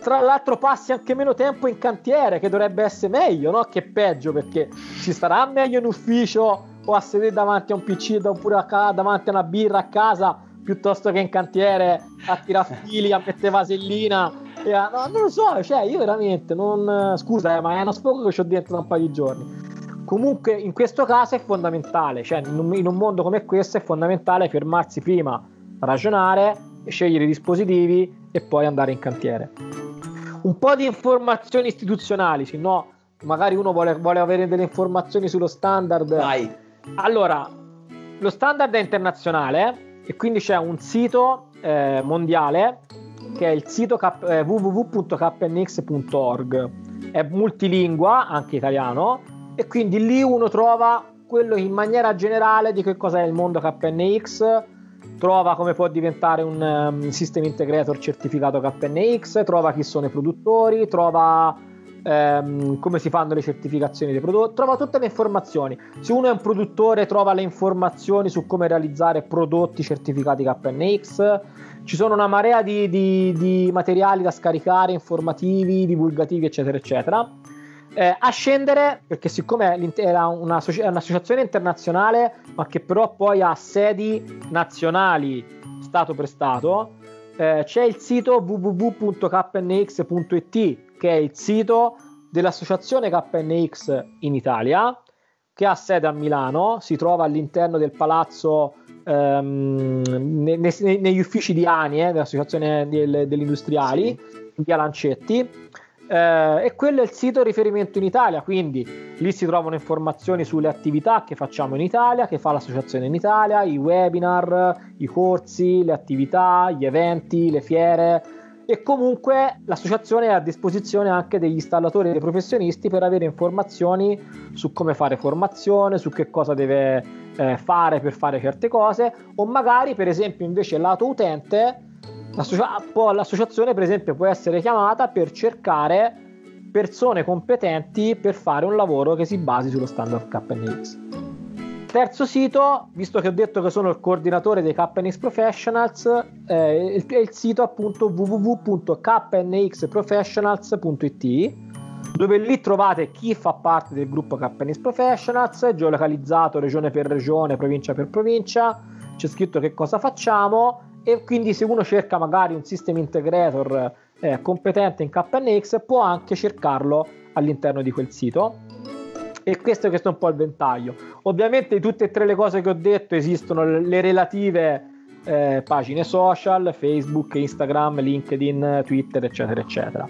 Tra l'altro passi anche meno tempo in cantiere, che dovrebbe essere meglio, no? Che peggio, perché ci starà meglio in ufficio o a sedere davanti a un PC oppure a ca- davanti a una birra a casa piuttosto che in cantiere a tirare fili, a mettere vasellina. E a- no, non lo so, cioè io veramente non... Scusa, eh, ma è uno sfogo che ho dentro da un paio di giorni. Comunque in questo caso è fondamentale, cioè in un, in un mondo come questo è fondamentale fermarsi prima, ragionare, scegliere i dispositivi e poi andare in cantiere. Un po' di informazioni istituzionali, se no magari uno vuole, vuole avere delle informazioni sullo standard. Vai. Allora, lo standard è internazionale e quindi c'è un sito eh, mondiale che è il sito K- eh, www.knx.org. È multilingua, anche italiano, e quindi lì uno trova quello in maniera generale di che cosa è il mondo KNX, trova come può diventare un um, system integrator certificato KNX, trova chi sono i produttori, trova ehm, come si fanno le certificazioni dei prodotti, trova tutte le informazioni. Se uno è un produttore, trova le informazioni su come realizzare prodotti certificati KNX. Ci sono una marea di, di- di materiali da scaricare, informativi, divulgativi, eccetera, eccetera. Eh, a scendere, perché siccome era una soci- è un'associazione internazionale, ma che però poi ha sedi nazionali Stato per Stato, eh, c'è il sito www.knx.it, che è il sito dell'associazione KNX in Italia, che ha sede a Milano, si trova all'interno del palazzo ehm, ne- ne- negli uffici di ANI, eh, dell'associazione del- degli industriali, in via Lancetti. Eh, e quello è il sito riferimento in Italia, quindi lì si trovano informazioni sulle attività che facciamo in Italia, che fa l'associazione in Italia, i webinar, i corsi, le attività, gli eventi, le fiere e comunque l'associazione è a disposizione anche degli installatori e dei professionisti per avere informazioni su come fare formazione, su che cosa deve eh, fare per fare certe cose, o magari per esempio invece lato utente, l'associazione per esempio può essere chiamata per cercare persone competenti per fare un lavoro che si basi sullo standard KNX. Terzo sito, visto che ho detto che sono il coordinatore dei KNX Professionals, eh, è il sito appunto www.knxprofessionals.it dove lì trovate chi fa parte del gruppo KNX Professionals, geolocalizzato regione per regione, provincia per provincia, c'è scritto che cosa facciamo e quindi se uno cerca magari un system integrator eh, competente in KNX può anche cercarlo all'interno di quel sito e questo, questo, è un po' il ventaglio. Ovviamente tutte e tre le cose che ho detto esistono le relative eh, pagine social Facebook, Instagram, LinkedIn, Twitter eccetera eccetera.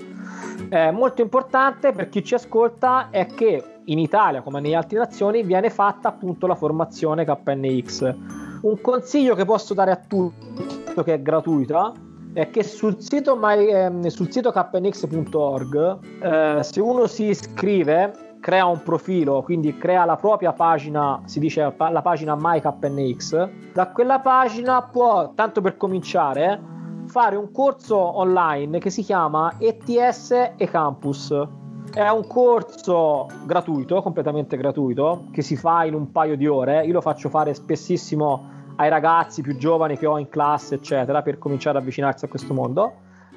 Eh, molto importante per chi ci ascolta è che in Italia come nelle altre nazioni viene fatta appunto la formazione KNX un consiglio che posso dare a tutti che è gratuita è che sul sito, my, eh, sul sito knx.org eh, se uno si iscrive crea un profilo quindi crea la propria pagina si dice la pagina myknx da quella pagina può tanto per cominciare fare un corso online che si chiama ETS e Campus è un corso gratuito, completamente gratuito, che si fa in un paio di ore. Io lo faccio fare spessissimo ai ragazzi più giovani che ho in classe, eccetera, per cominciare ad avvicinarsi a questo mondo.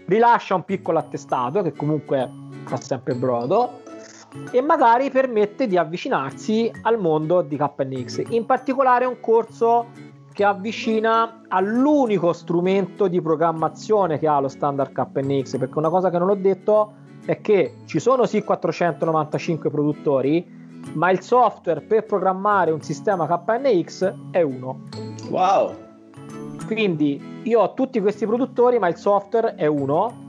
Rilascia un piccolo attestato che comunque fa sempre brodo e magari permette di avvicinarsi al mondo di KNX. In particolare un corso che avvicina all'unico strumento di programmazione che ha lo standard KNX, perché una cosa che non ho detto è che ci sono sì 495 produttori, ma il software per programmare un sistema KNX è uno. Wow! Quindi io ho tutti questi produttori, ma il software è uno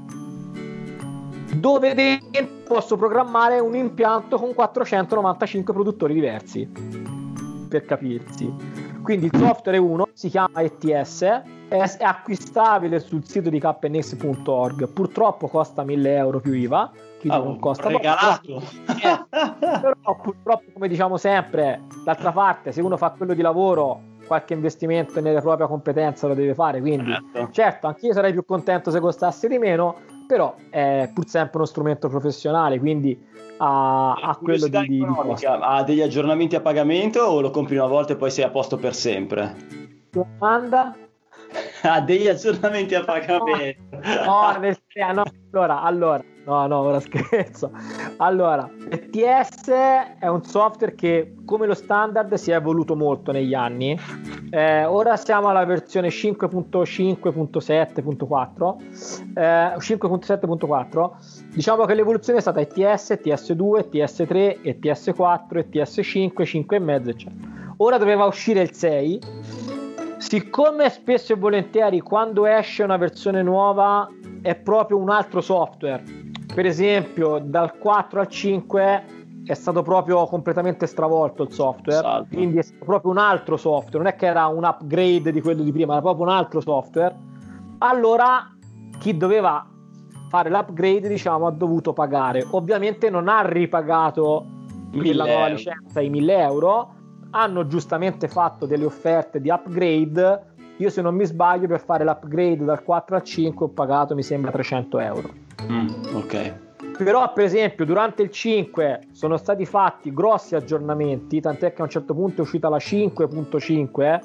dove dentro posso programmare un impianto con 495 produttori diversi per capirsi. Quindi il software è uno, si chiama ETS, è acquistabile sul sito di kns.org, purtroppo costa 1000 euro più IVA, quindi ah, non costa regalato. Eh, però purtroppo come diciamo sempre, d'altra parte se uno fa quello di lavoro qualche investimento nella propria competenza lo deve fare, quindi certo, certo anch'io sarei più contento se costasse di meno, però è pur sempre uno strumento professionale, quindi ha, ha quello di, di, di Ha degli aggiornamenti a pagamento o lo compri una volta e poi sei a posto per sempre? Domanda? ha degli aggiornamenti a pagamento. No, no, no allora, allora No, no, ora scherzo. Allora, ETS è un software che, come lo standard, si è evoluto molto negli anni. Eh, ora siamo alla versione 5.5.7.4. Eh, 5.7.4. Diciamo che l'evoluzione è stata ETS, ETS2, ETS3, ETS4, ETS5, 5,5, eccetera. Ora doveva uscire il 6. Siccome spesso e volentieri quando esce una versione nuova è proprio un altro software per esempio dal 4 al 5 è stato proprio completamente stravolto il software. Salto. quindi è stato proprio un altro software. Non è che era un upgrade di quello di prima era proprio un altro software. Allora chi doveva fare l'upgrade diciamo ha dovuto pagare. Ovviamente non ha ripagato la nuova licenza i 1000 euro. Hanno giustamente fatto delle offerte di upgrade io se non mi sbaglio per fare l'upgrade dal 4 al 5 ho pagato mi sembra 300 euro Mm, ok. Però, per esempio, durante il 5 sono stati fatti grossi aggiornamenti, tant'è che a un certo punto è uscita la 5.5,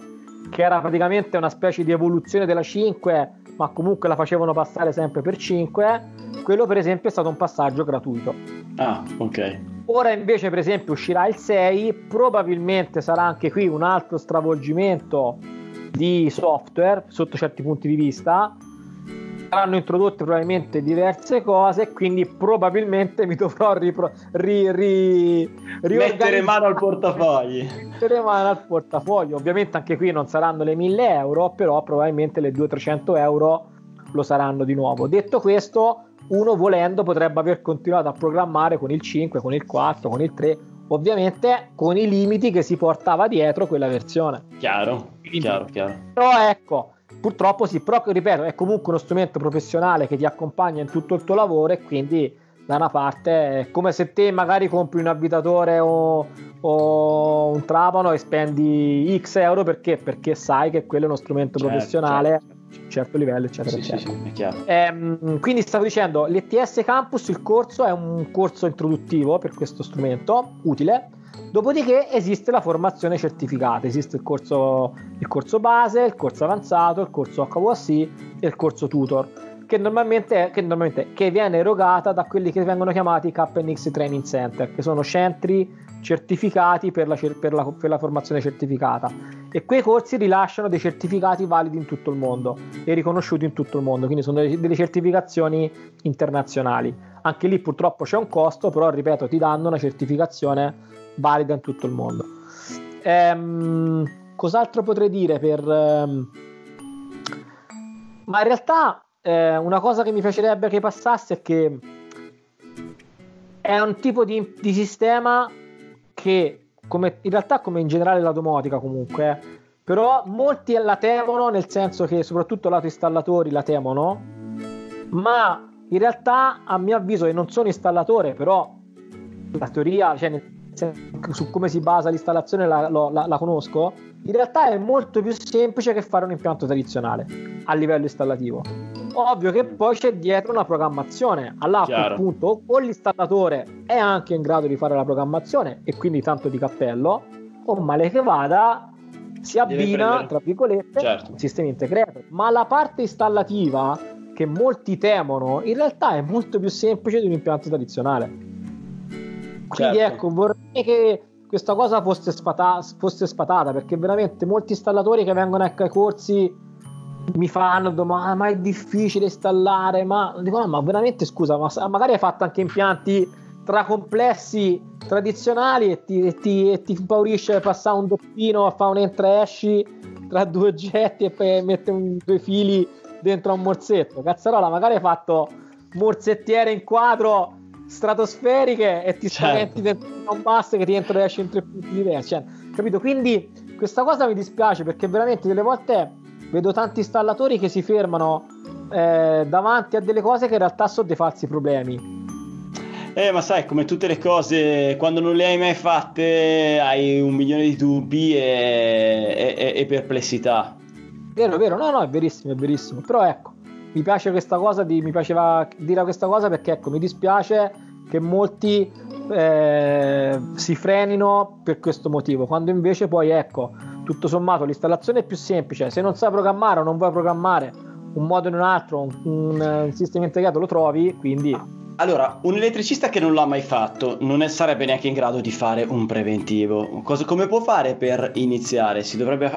che era praticamente una specie di evoluzione della 5, ma comunque la facevano passare sempre per 5. Quello, per esempio, è stato un passaggio gratuito. Ah, ok. Ora invece, per esempio, uscirà il 6, probabilmente sarà anche qui un altro stravolgimento di software sotto certi punti di vista saranno introdotte probabilmente diverse cose, quindi probabilmente mi dovrò ripro- ri, ri, mettere mano al portafogli. Mettere mano al portafoglio. Ovviamente anche qui non saranno le 1000 euro, però probabilmente le 200-300 euro lo saranno di nuovo. Detto questo, uno volendo potrebbe aver continuato a programmare con il 5, con il 4, con il 3, ovviamente con i limiti che si portava dietro quella versione. Chiaro, Quindi, chiaro, chiaro. Però ecco, Purtroppo sì, però ripeto, è comunque uno strumento professionale che ti accompagna in tutto il tuo lavoro e quindi da una parte è come se te magari compri un avvitatore o, o un trapano e spendi X euro perché? Perché sai che quello è uno strumento Certo, professionale certo. Certo livello, eccetera, Sì, eccetera. sì, è chiaro. Ehm, quindi stavo dicendo, l'ETS Campus, il corso è un corso introduttivo per questo strumento, utile. Dopodiché esiste la formazione certificata, esiste il corso, il corso base, il corso avanzato, il corso HVAC e il corso tutor, che normalmente, che normalmente che viene erogata da quelli che vengono chiamati KNX Training Center, che sono centri certificati per la, per la- per la formazione certificata. E quei corsi rilasciano dei certificati validi in tutto il mondo e riconosciuti in tutto il mondo, quindi sono delle certificazioni internazionali. Anche lì purtroppo c'è un costo, però ripeto, ti danno una certificazione valida in tutto il mondo. Ehm, cos'altro potrei dire per... ehm, Ma in realtà eh, una cosa che mi piacerebbe che passasse è che è un tipo di, di sistema che, come, in realtà come in generale la domotica comunque, eh, però molti la temono nel senso che soprattutto lato installatori la temono, ma in realtà a mio avviso e non sono installatore, però la teoria, cioè su come si basa l'installazione la, la- la conosco, in realtà è molto più semplice che fare un impianto tradizionale a livello installativo. Ovvio che poi c'è dietro una programmazione. Allora a Chiaro. quel punto o l'installatore è anche in grado di fare la programmazione e quindi tanto di cappello, o male che vada si abbina, tra virgolette, Certo. un sistema integrato. Ma la parte installativa che molti temono in realtà è molto più semplice di un impianto tradizionale. Quindi Certo. ecco, vorrei che questa cosa fosse, sfata- fosse sfatata perché veramente molti installatori che vengono ecco, ai corsi mi fanno domande ma è difficile installare ma dico no, ma veramente scusa ma magari hai fatto anche impianti tra complessi tradizionali e ti, e ti, e ti impaurisce passare un doppino a fare un entra esci tra due oggetti e poi mettere un- due fili dentro a un morsetto cazzarola magari hai fatto morsettiere in quadro stratosferiche e ti Certo. spaventi dentro un basso che ti entra e esce in tre punti diversi cioè, capito quindi questa cosa mi dispiace perché veramente delle volte vedo tanti installatori che si fermano eh, davanti a delle cose che in realtà sono dei falsi problemi Eh, ma sai, come tutte le cose, quando non le hai mai fatte, hai un milione di dubbi e, e- e perplessità. Vero, vero, no, no, è verissimo, è verissimo. Però ecco, mi piace questa cosa, di, mi piaceva dire questa cosa perché ecco, mi dispiace che molti eh, si frenino per questo motivo, quando invece poi ecco, tutto sommato l'installazione è più semplice, se non sai programmare o non vuoi programmare un modo o un altro, un, un, un sistema integrato lo trovi, quindi Allora, un elettricista che non l'ha mai fatto non è- sarebbe neanche in grado di fare un preventivo. Cosa- come può fare per iniziare? Si dovrebbe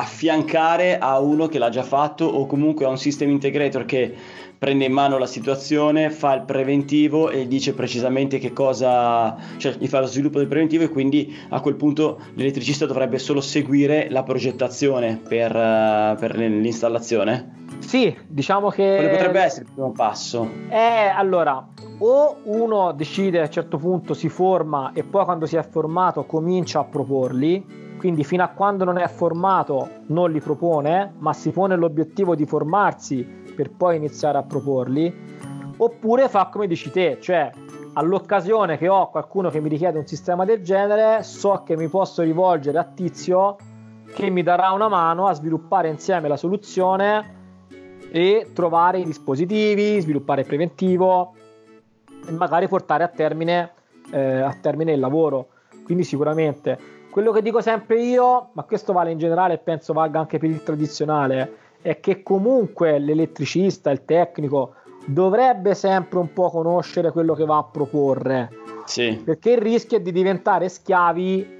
affiancare a uno che l'ha già fatto o comunque a un system integrator che prende in mano la situazione, fa il preventivo e dice precisamente che cosa, cioè gli fa lo sviluppo del preventivo e quindi a quel punto l'elettricista dovrebbe solo seguire la progettazione per, eh, per l'installazione. sì, diciamo che... Quale potrebbe essere il primo passo? Eh, allora, o uno decide a un certo punto, si forma e poi quando si è formato comincia a proporli, quindi fino a quando non è formato non li propone, ma si pone l'obiettivo di formarsi per poi iniziare a proporli, oppure fa come dici te, cioè all'occasione che ho qualcuno che mi richiede un sistema del genere, so che mi posso rivolgere a Tizio che mi darà una mano a sviluppare insieme la soluzione e trovare i dispositivi, sviluppare il preventivo e magari portare a termine, eh, a termine il lavoro. Quindi sicuramente quello che dico sempre io, ma questo vale in generale e penso valga anche per il tradizionale, è che comunque l'elettricista, il tecnico, dovrebbe sempre un po' conoscere quello che va a proporre, Sì. perché il rischio è di diventare schiavi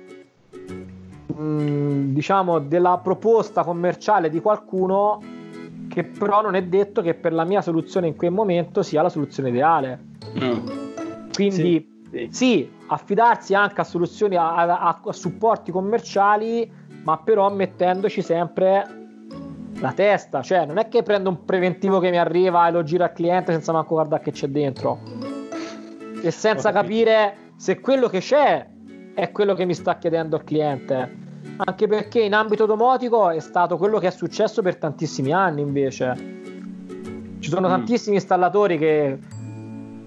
mh, diciamo della proposta commerciale di qualcuno che però non è detto che per la mia soluzione in quel momento sia la soluzione ideale. Mm. Quindi Sì. Sì, affidarsi anche a soluzioni, a, a- a supporti commerciali, ma però mettendoci sempre la testa. Cioè, non è che prendo un preventivo che mi arriva e lo giro al cliente senza manco guardare che c'è dentro. E senza capire se quello che c'è è quello che mi sta chiedendo il cliente. Anche perché in ambito domotico è stato quello che è successo per tantissimi anni invece. Ci sono Mm. tantissimi installatori che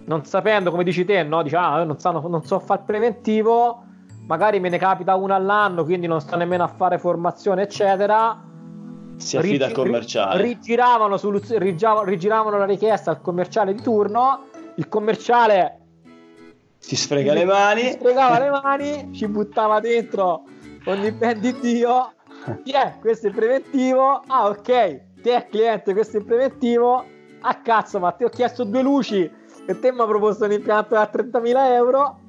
non sapendo, come dici te, no? Dici, ah, non, sanno, non so fare preventivo, magari me ne capita una all'anno, quindi non sto nemmeno a fare formazione, eccetera. Si affida al commerciale. Rigiravano, soluz- rigiravano la richiesta al commerciale di turno, il commerciale si sfrega le mani, si sfregava le mani, ci buttava dentro ogni ben di Dio. Yeah, questo è il preventivo. Ah, ok, te cliente, questo è il preventivo. Ah, cazzo, ma ti ho chiesto due luci e te mi ha proposto un impianto da 30.000 euro.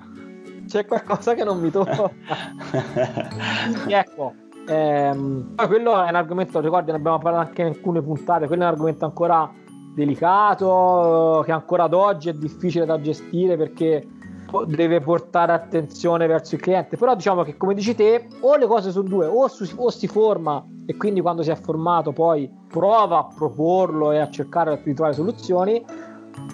C'è qualcosa che non mi tocca. ecco, ehm, quello è un argomento, ricordi, ne abbiamo parlato anche in alcune puntate. Quello è un argomento ancora delicato, che ancora ad oggi è difficile da gestire perché deve portare attenzione verso il cliente. Però diciamo che come dici te, o le cose sono due, o, su, o si forma e quindi quando si è formato poi prova a proporlo e a cercare di trovare soluzioni.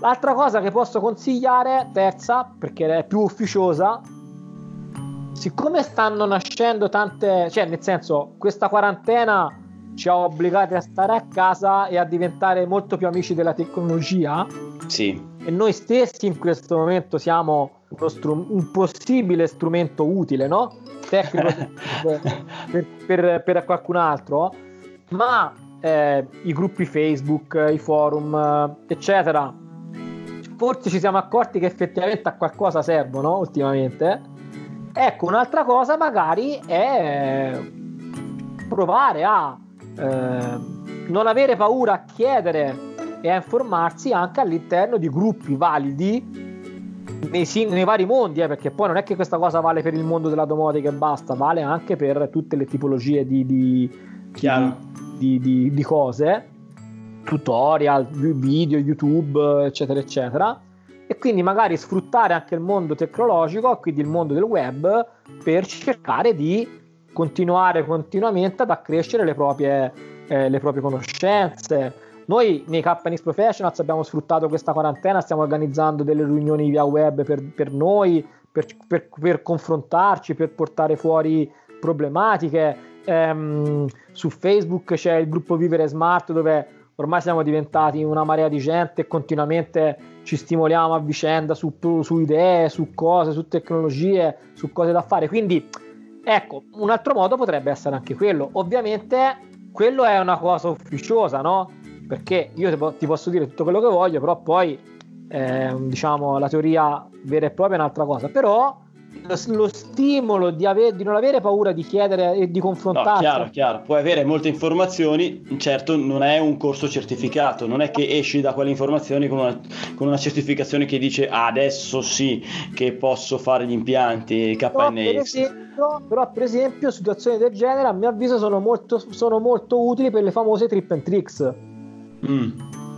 L'altra cosa che posso consigliare, terza, perché è più ufficiosa, siccome stanno nascendo tante, cioè nel senso, questa quarantena ci ha obbligati a stare a casa e a diventare molto più amici della tecnologia. Sì. E noi stessi in questo momento siamo strum- un possibile strumento utile, no? Tecnico per, per, per, qualcun altro, ma eh, i gruppi Facebook, i forum, eccetera, forse ci siamo accorti che effettivamente a qualcosa servono ultimamente. Ecco, un'altra cosa magari è provare a eh, non avere paura a chiedere e a informarsi anche all'interno di gruppi validi nei, nei vari mondi, eh, perché poi non è che questa cosa vale per il mondo della domotica e basta, vale anche per tutte le tipologie di, di, di, di cose, tutorial, video, YouTube, eccetera, eccetera. E quindi magari sfruttare anche il mondo tecnologico, quindi il mondo del web, per cercare di continuare continuamente ad accrescere le proprie, eh, le proprie conoscenze noi nei KNX Professionals abbiamo sfruttato questa quarantena, stiamo organizzando delle riunioni via web per, per noi, per, per, per, confrontarci, per portare fuori problematiche. Ehm, su Facebook c'è il gruppo Vivere Smart dove ormai siamo diventati una marea di gente e continuamente ci stimoliamo a vicenda su, su idee, su cose, su tecnologie, su cose da fare. Quindi ecco, un altro modo potrebbe essere anche quello. Ovviamente quello è una cosa ufficiosa, no? perché io ti posso dire tutto quello che voglio, però poi eh, diciamo la teoria vera e propria è un'altra cosa. Però lo, lo stimolo di, ave- di, non avere paura di chiedere e di confrontarsi. No, chiaro, chiaro. Puoi avere molte informazioni, certo non è un corso certificato, non è che esci da quelle informazioni con una, con una certificazione che dice ah, adesso sì che posso fare gli impianti KNX. Però per, esempio, però per esempio situazioni del genere a mio avviso sono molto, sono molto utili per le famose trip and tricks Mm.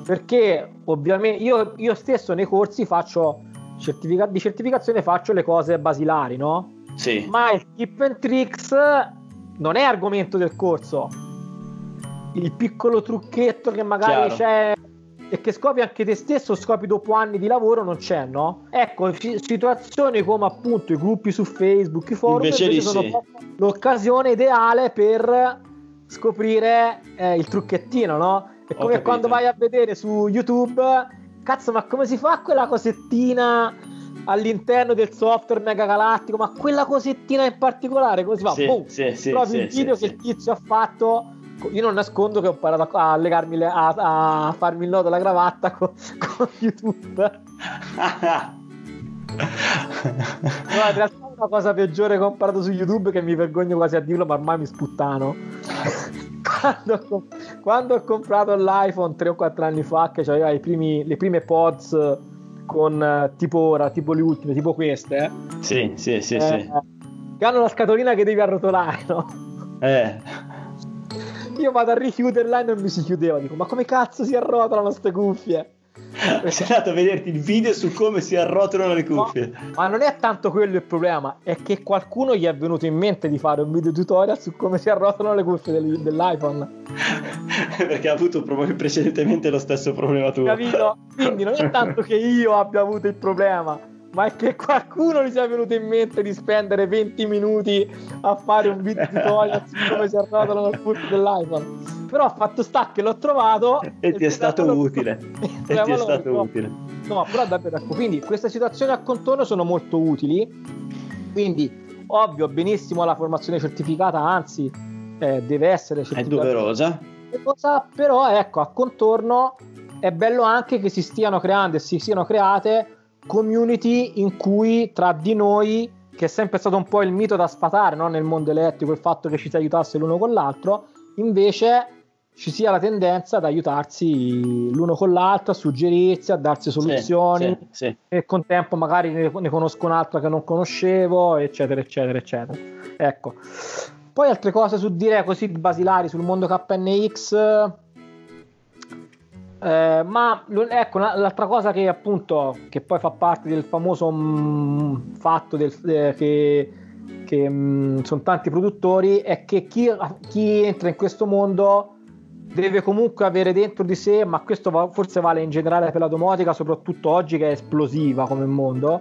Perché ovviamente io, io, stesso nei corsi faccio certifica- di certificazione faccio le cose basilari, no? Sì. Ma il tip and tricks non è argomento del corso. Il piccolo trucchetto che magari Chiaro. c'è e che scopri anche te stesso, scopri dopo anni di lavoro, non c'è, no? Ecco, situazioni come appunto i gruppi su Facebook, i forum, invece, invece sono sì. l'occasione ideale per scoprire eh, il trucchettino, no? È come quando vai a vedere su YouTube, cazzo, ma come si fa quella cosettina all'interno del software mega galattico? Ma quella cosettina in particolare, come si fa? Sì, Boom, sì, sì, proprio sì, il video sì, che il tizio ha fatto. Io non nascondo che ho imparato a, legarmi le, a, a, farmi il nodo alla cravatta con, con YouTube. no, in realtà una cosa peggiore che ho imparato su YouTube che mi vergogno quasi a dirlo, ma ormai mi sputtano quando, quando, ho comprato l'iPhone 3 o 4 anni fa, che aveva le prime pods con tipo ora, tipo le ultime, tipo queste, eh? Sì, sì, sì, eh, sì. Che hanno la scatolina che devi arrotolare, no? Eh. Io vado a richiuderla e non mi si chiudeva. Dico, ma come cazzo si arrotolano queste cuffie? Sei andato a vederti il video su come si arrotolano le cuffie. No, ma non è tanto quello il problema, è che qualcuno gli è venuto in mente di fare un video tutorial su come si arrotolano le cuffie del, dell'iPhone. Perché ha avuto precedentemente lo stesso problema tuo. Capito? Quindi non è tanto che io abbia avuto il problema, ma è che qualcuno gli sia venuto in mente di spendere 20 minuti a fare un video tutorial su come si arrotolano le cuffie dell'iPhone però fatto sta che l'ho trovato e, ti è stato utile e ti è stato utile No, però davvero, ecco, quindi queste situazioni a contorno sono molto utili. Quindi, ovvio, benissimo la formazione certificata, anzi, eh, deve essere certificata. È doverosa. Però, ecco, a contorno è bello anche che si stiano creando e si siano create community in cui tra di noi, che è sempre stato un po' il mito da sfatare no? nel mondo elettrico, il fatto che ci si aiutasse l'uno con l'altro, invece ci sia la tendenza ad aiutarsi l'uno con l'altro, a suggerirsi, a darsi soluzioni sì, sì, sì. e con tempo magari ne, ne, conosco un'altra che non conoscevo, eccetera, eccetera, eccetera. Ecco. Poi altre cose su dire così basilari sul mondo KNX. Eh, ma ecco l'altra cosa che appunto che poi fa parte del famoso mh, fatto del, eh, che, che mh, sono tanti produttori è che chi, chi entra in questo mondo deve comunque avere dentro di sé, ma questo va, forse vale in generale per la domotica, soprattutto oggi che è esplosiva come mondo,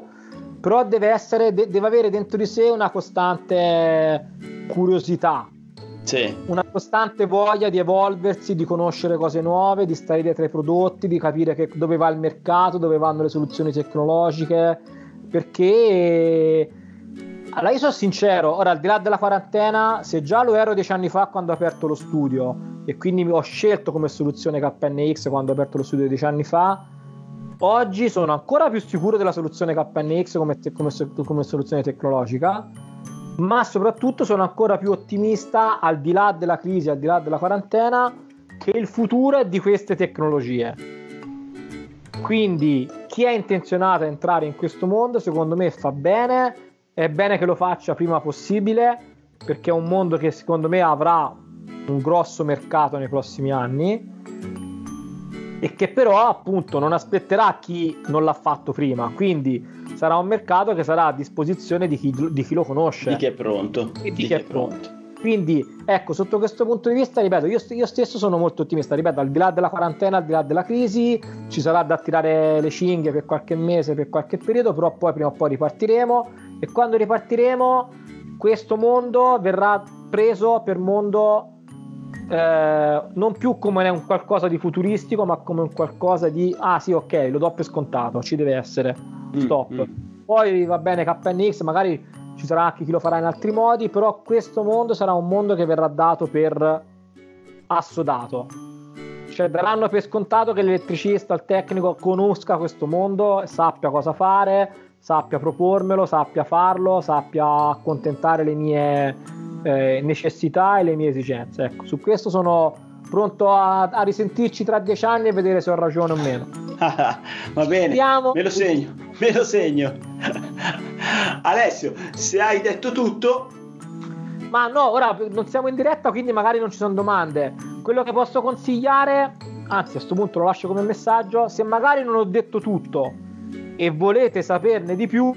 però deve, essere, de- deve avere dentro di sé una costante curiosità, sì. una costante voglia di evolversi, di conoscere cose nuove, di stare dietro ai prodotti, di capire che, dove va il mercato, dove vanno le soluzioni tecnologiche, perché... Allora, io sono sincero, ora al di là della quarantena, se già lo ero dieci anni fa quando ho aperto lo studio, e quindi ho scelto come soluzione KNX quando ho aperto lo studio dieci anni fa. Oggi sono ancora più sicuro della soluzione KNX come, te- come, come soluzione tecnologica, ma soprattutto sono ancora più ottimista al di là della crisi, al di là della quarantena, che il futuro è di queste tecnologie. Quindi chi è intenzionato a entrare in questo mondo, secondo me fa bene, è bene che lo faccia prima possibile, perché è un mondo che secondo me avrà un grosso mercato nei prossimi anni e che però appunto non aspetterà chi non l'ha fatto prima quindi sarà un mercato che sarà a disposizione di chi, di chi lo conosce di chi è pronto di, di chi, è pronto. pronto. quindi ecco sotto questo punto di vista ripeto io, io, stesso sono molto ottimista ripeto al di là della quarantena al di là della crisi ci sarà da tirare le cinghie per qualche mese per qualche periodo però poi prima o poi ripartiremo e quando ripartiremo questo mondo verrà preso per mondo eh, non più come un qualcosa di futuristico, ma come un qualcosa di ah sì, ok, lo do per scontato, ci deve essere. Stop. Mm, mm. Poi va bene KNX, magari ci sarà anche chi lo farà in altri modi, però questo mondo sarà un mondo che verrà dato per assodato. Cioè daranno per scontato che l'elettricista, il tecnico conosca questo mondo, sappia cosa fare, sappia propormelo, sappia farlo, sappia accontentare le mie eh, necessità e le mie esigenze. Ecco, su questo sono pronto a, a, risentirci tra dieci anni e vedere se ho ragione o meno. Va bene, Speriamo. me lo segno, me lo segno. Alessio, se hai detto tutto... Ma no, ora non siamo in diretta, quindi magari non ci sono domande. Quello che posso consigliare, anzi a questo punto lo lascio come messaggio, se magari non ho detto tutto e volete saperne di più,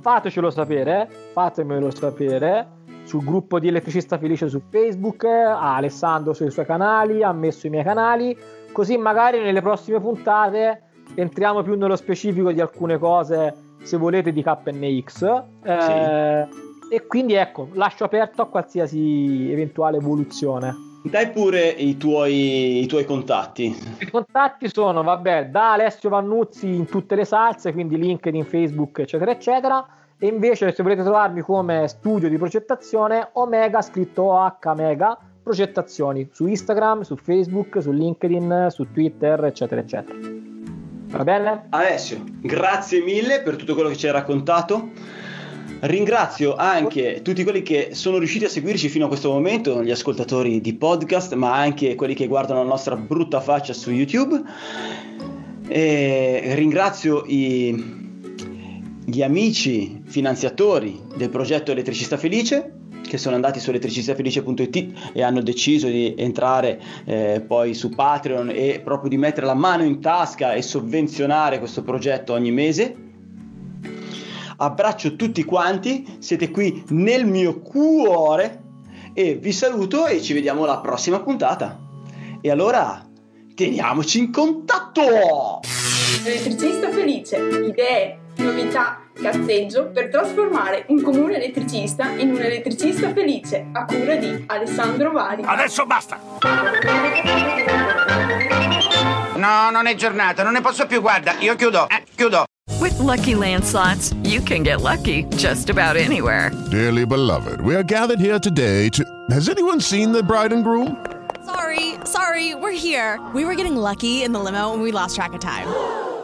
fatecelo sapere, fatemelo sapere sul gruppo di Elettricista Felice su Facebook, a Alessandro sui suoi canali, ha messo i miei canali, così magari nelle prossime puntate entriamo più nello specifico di alcune cose, se volete, di KNX. Eh, E quindi ecco, lascio aperto a qualsiasi eventuale evoluzione. Dai pure i tuoi, i tuoi, contatti. I contatti sono, vabbè, da Alessio Vannuzzi in tutte le salse, quindi LinkedIn, Facebook, eccetera, eccetera e invece se volete trovarmi come studio di progettazione Omega scritto OH Mega progettazioni su Instagram, su Facebook, su LinkedIn, su Twitter eccetera eccetera va bene? Alessio grazie mille per tutto quello che ci hai raccontato Ringrazio anche tutti quelli che sono riusciti a seguirci fino a questo momento, gli ascoltatori di podcast, ma anche quelli che guardano la nostra brutta faccia su YouTube. E ringrazio i gli amici finanziatori del progetto Elettricista Felice che sono andati su elettricistafelice.it e hanno deciso di entrare eh, poi su Patreon e proprio di mettere la mano in tasca e sovvenzionare questo progetto ogni mese. Abbraccio tutti quanti, siete qui nel mio cuore e vi saluto e ci vediamo alla prossima puntata. E allora teniamoci in contatto! Elettricista felice, idee novità, cazzeggio per trasformare un comune elettricista in un elettricista felice a cura di Alessandro Vari. Adesso basta! No, non è giornata, non ne posso più, guarda, io chiudo, eh, chiudo. With lucky landslots, you can get lucky just about anywhere. Dearly beloved, we are gathered here today to. Has anyone seen the bride and groom? Sorry, sorry, we're here. We were getting lucky in the limo and we lost track of time.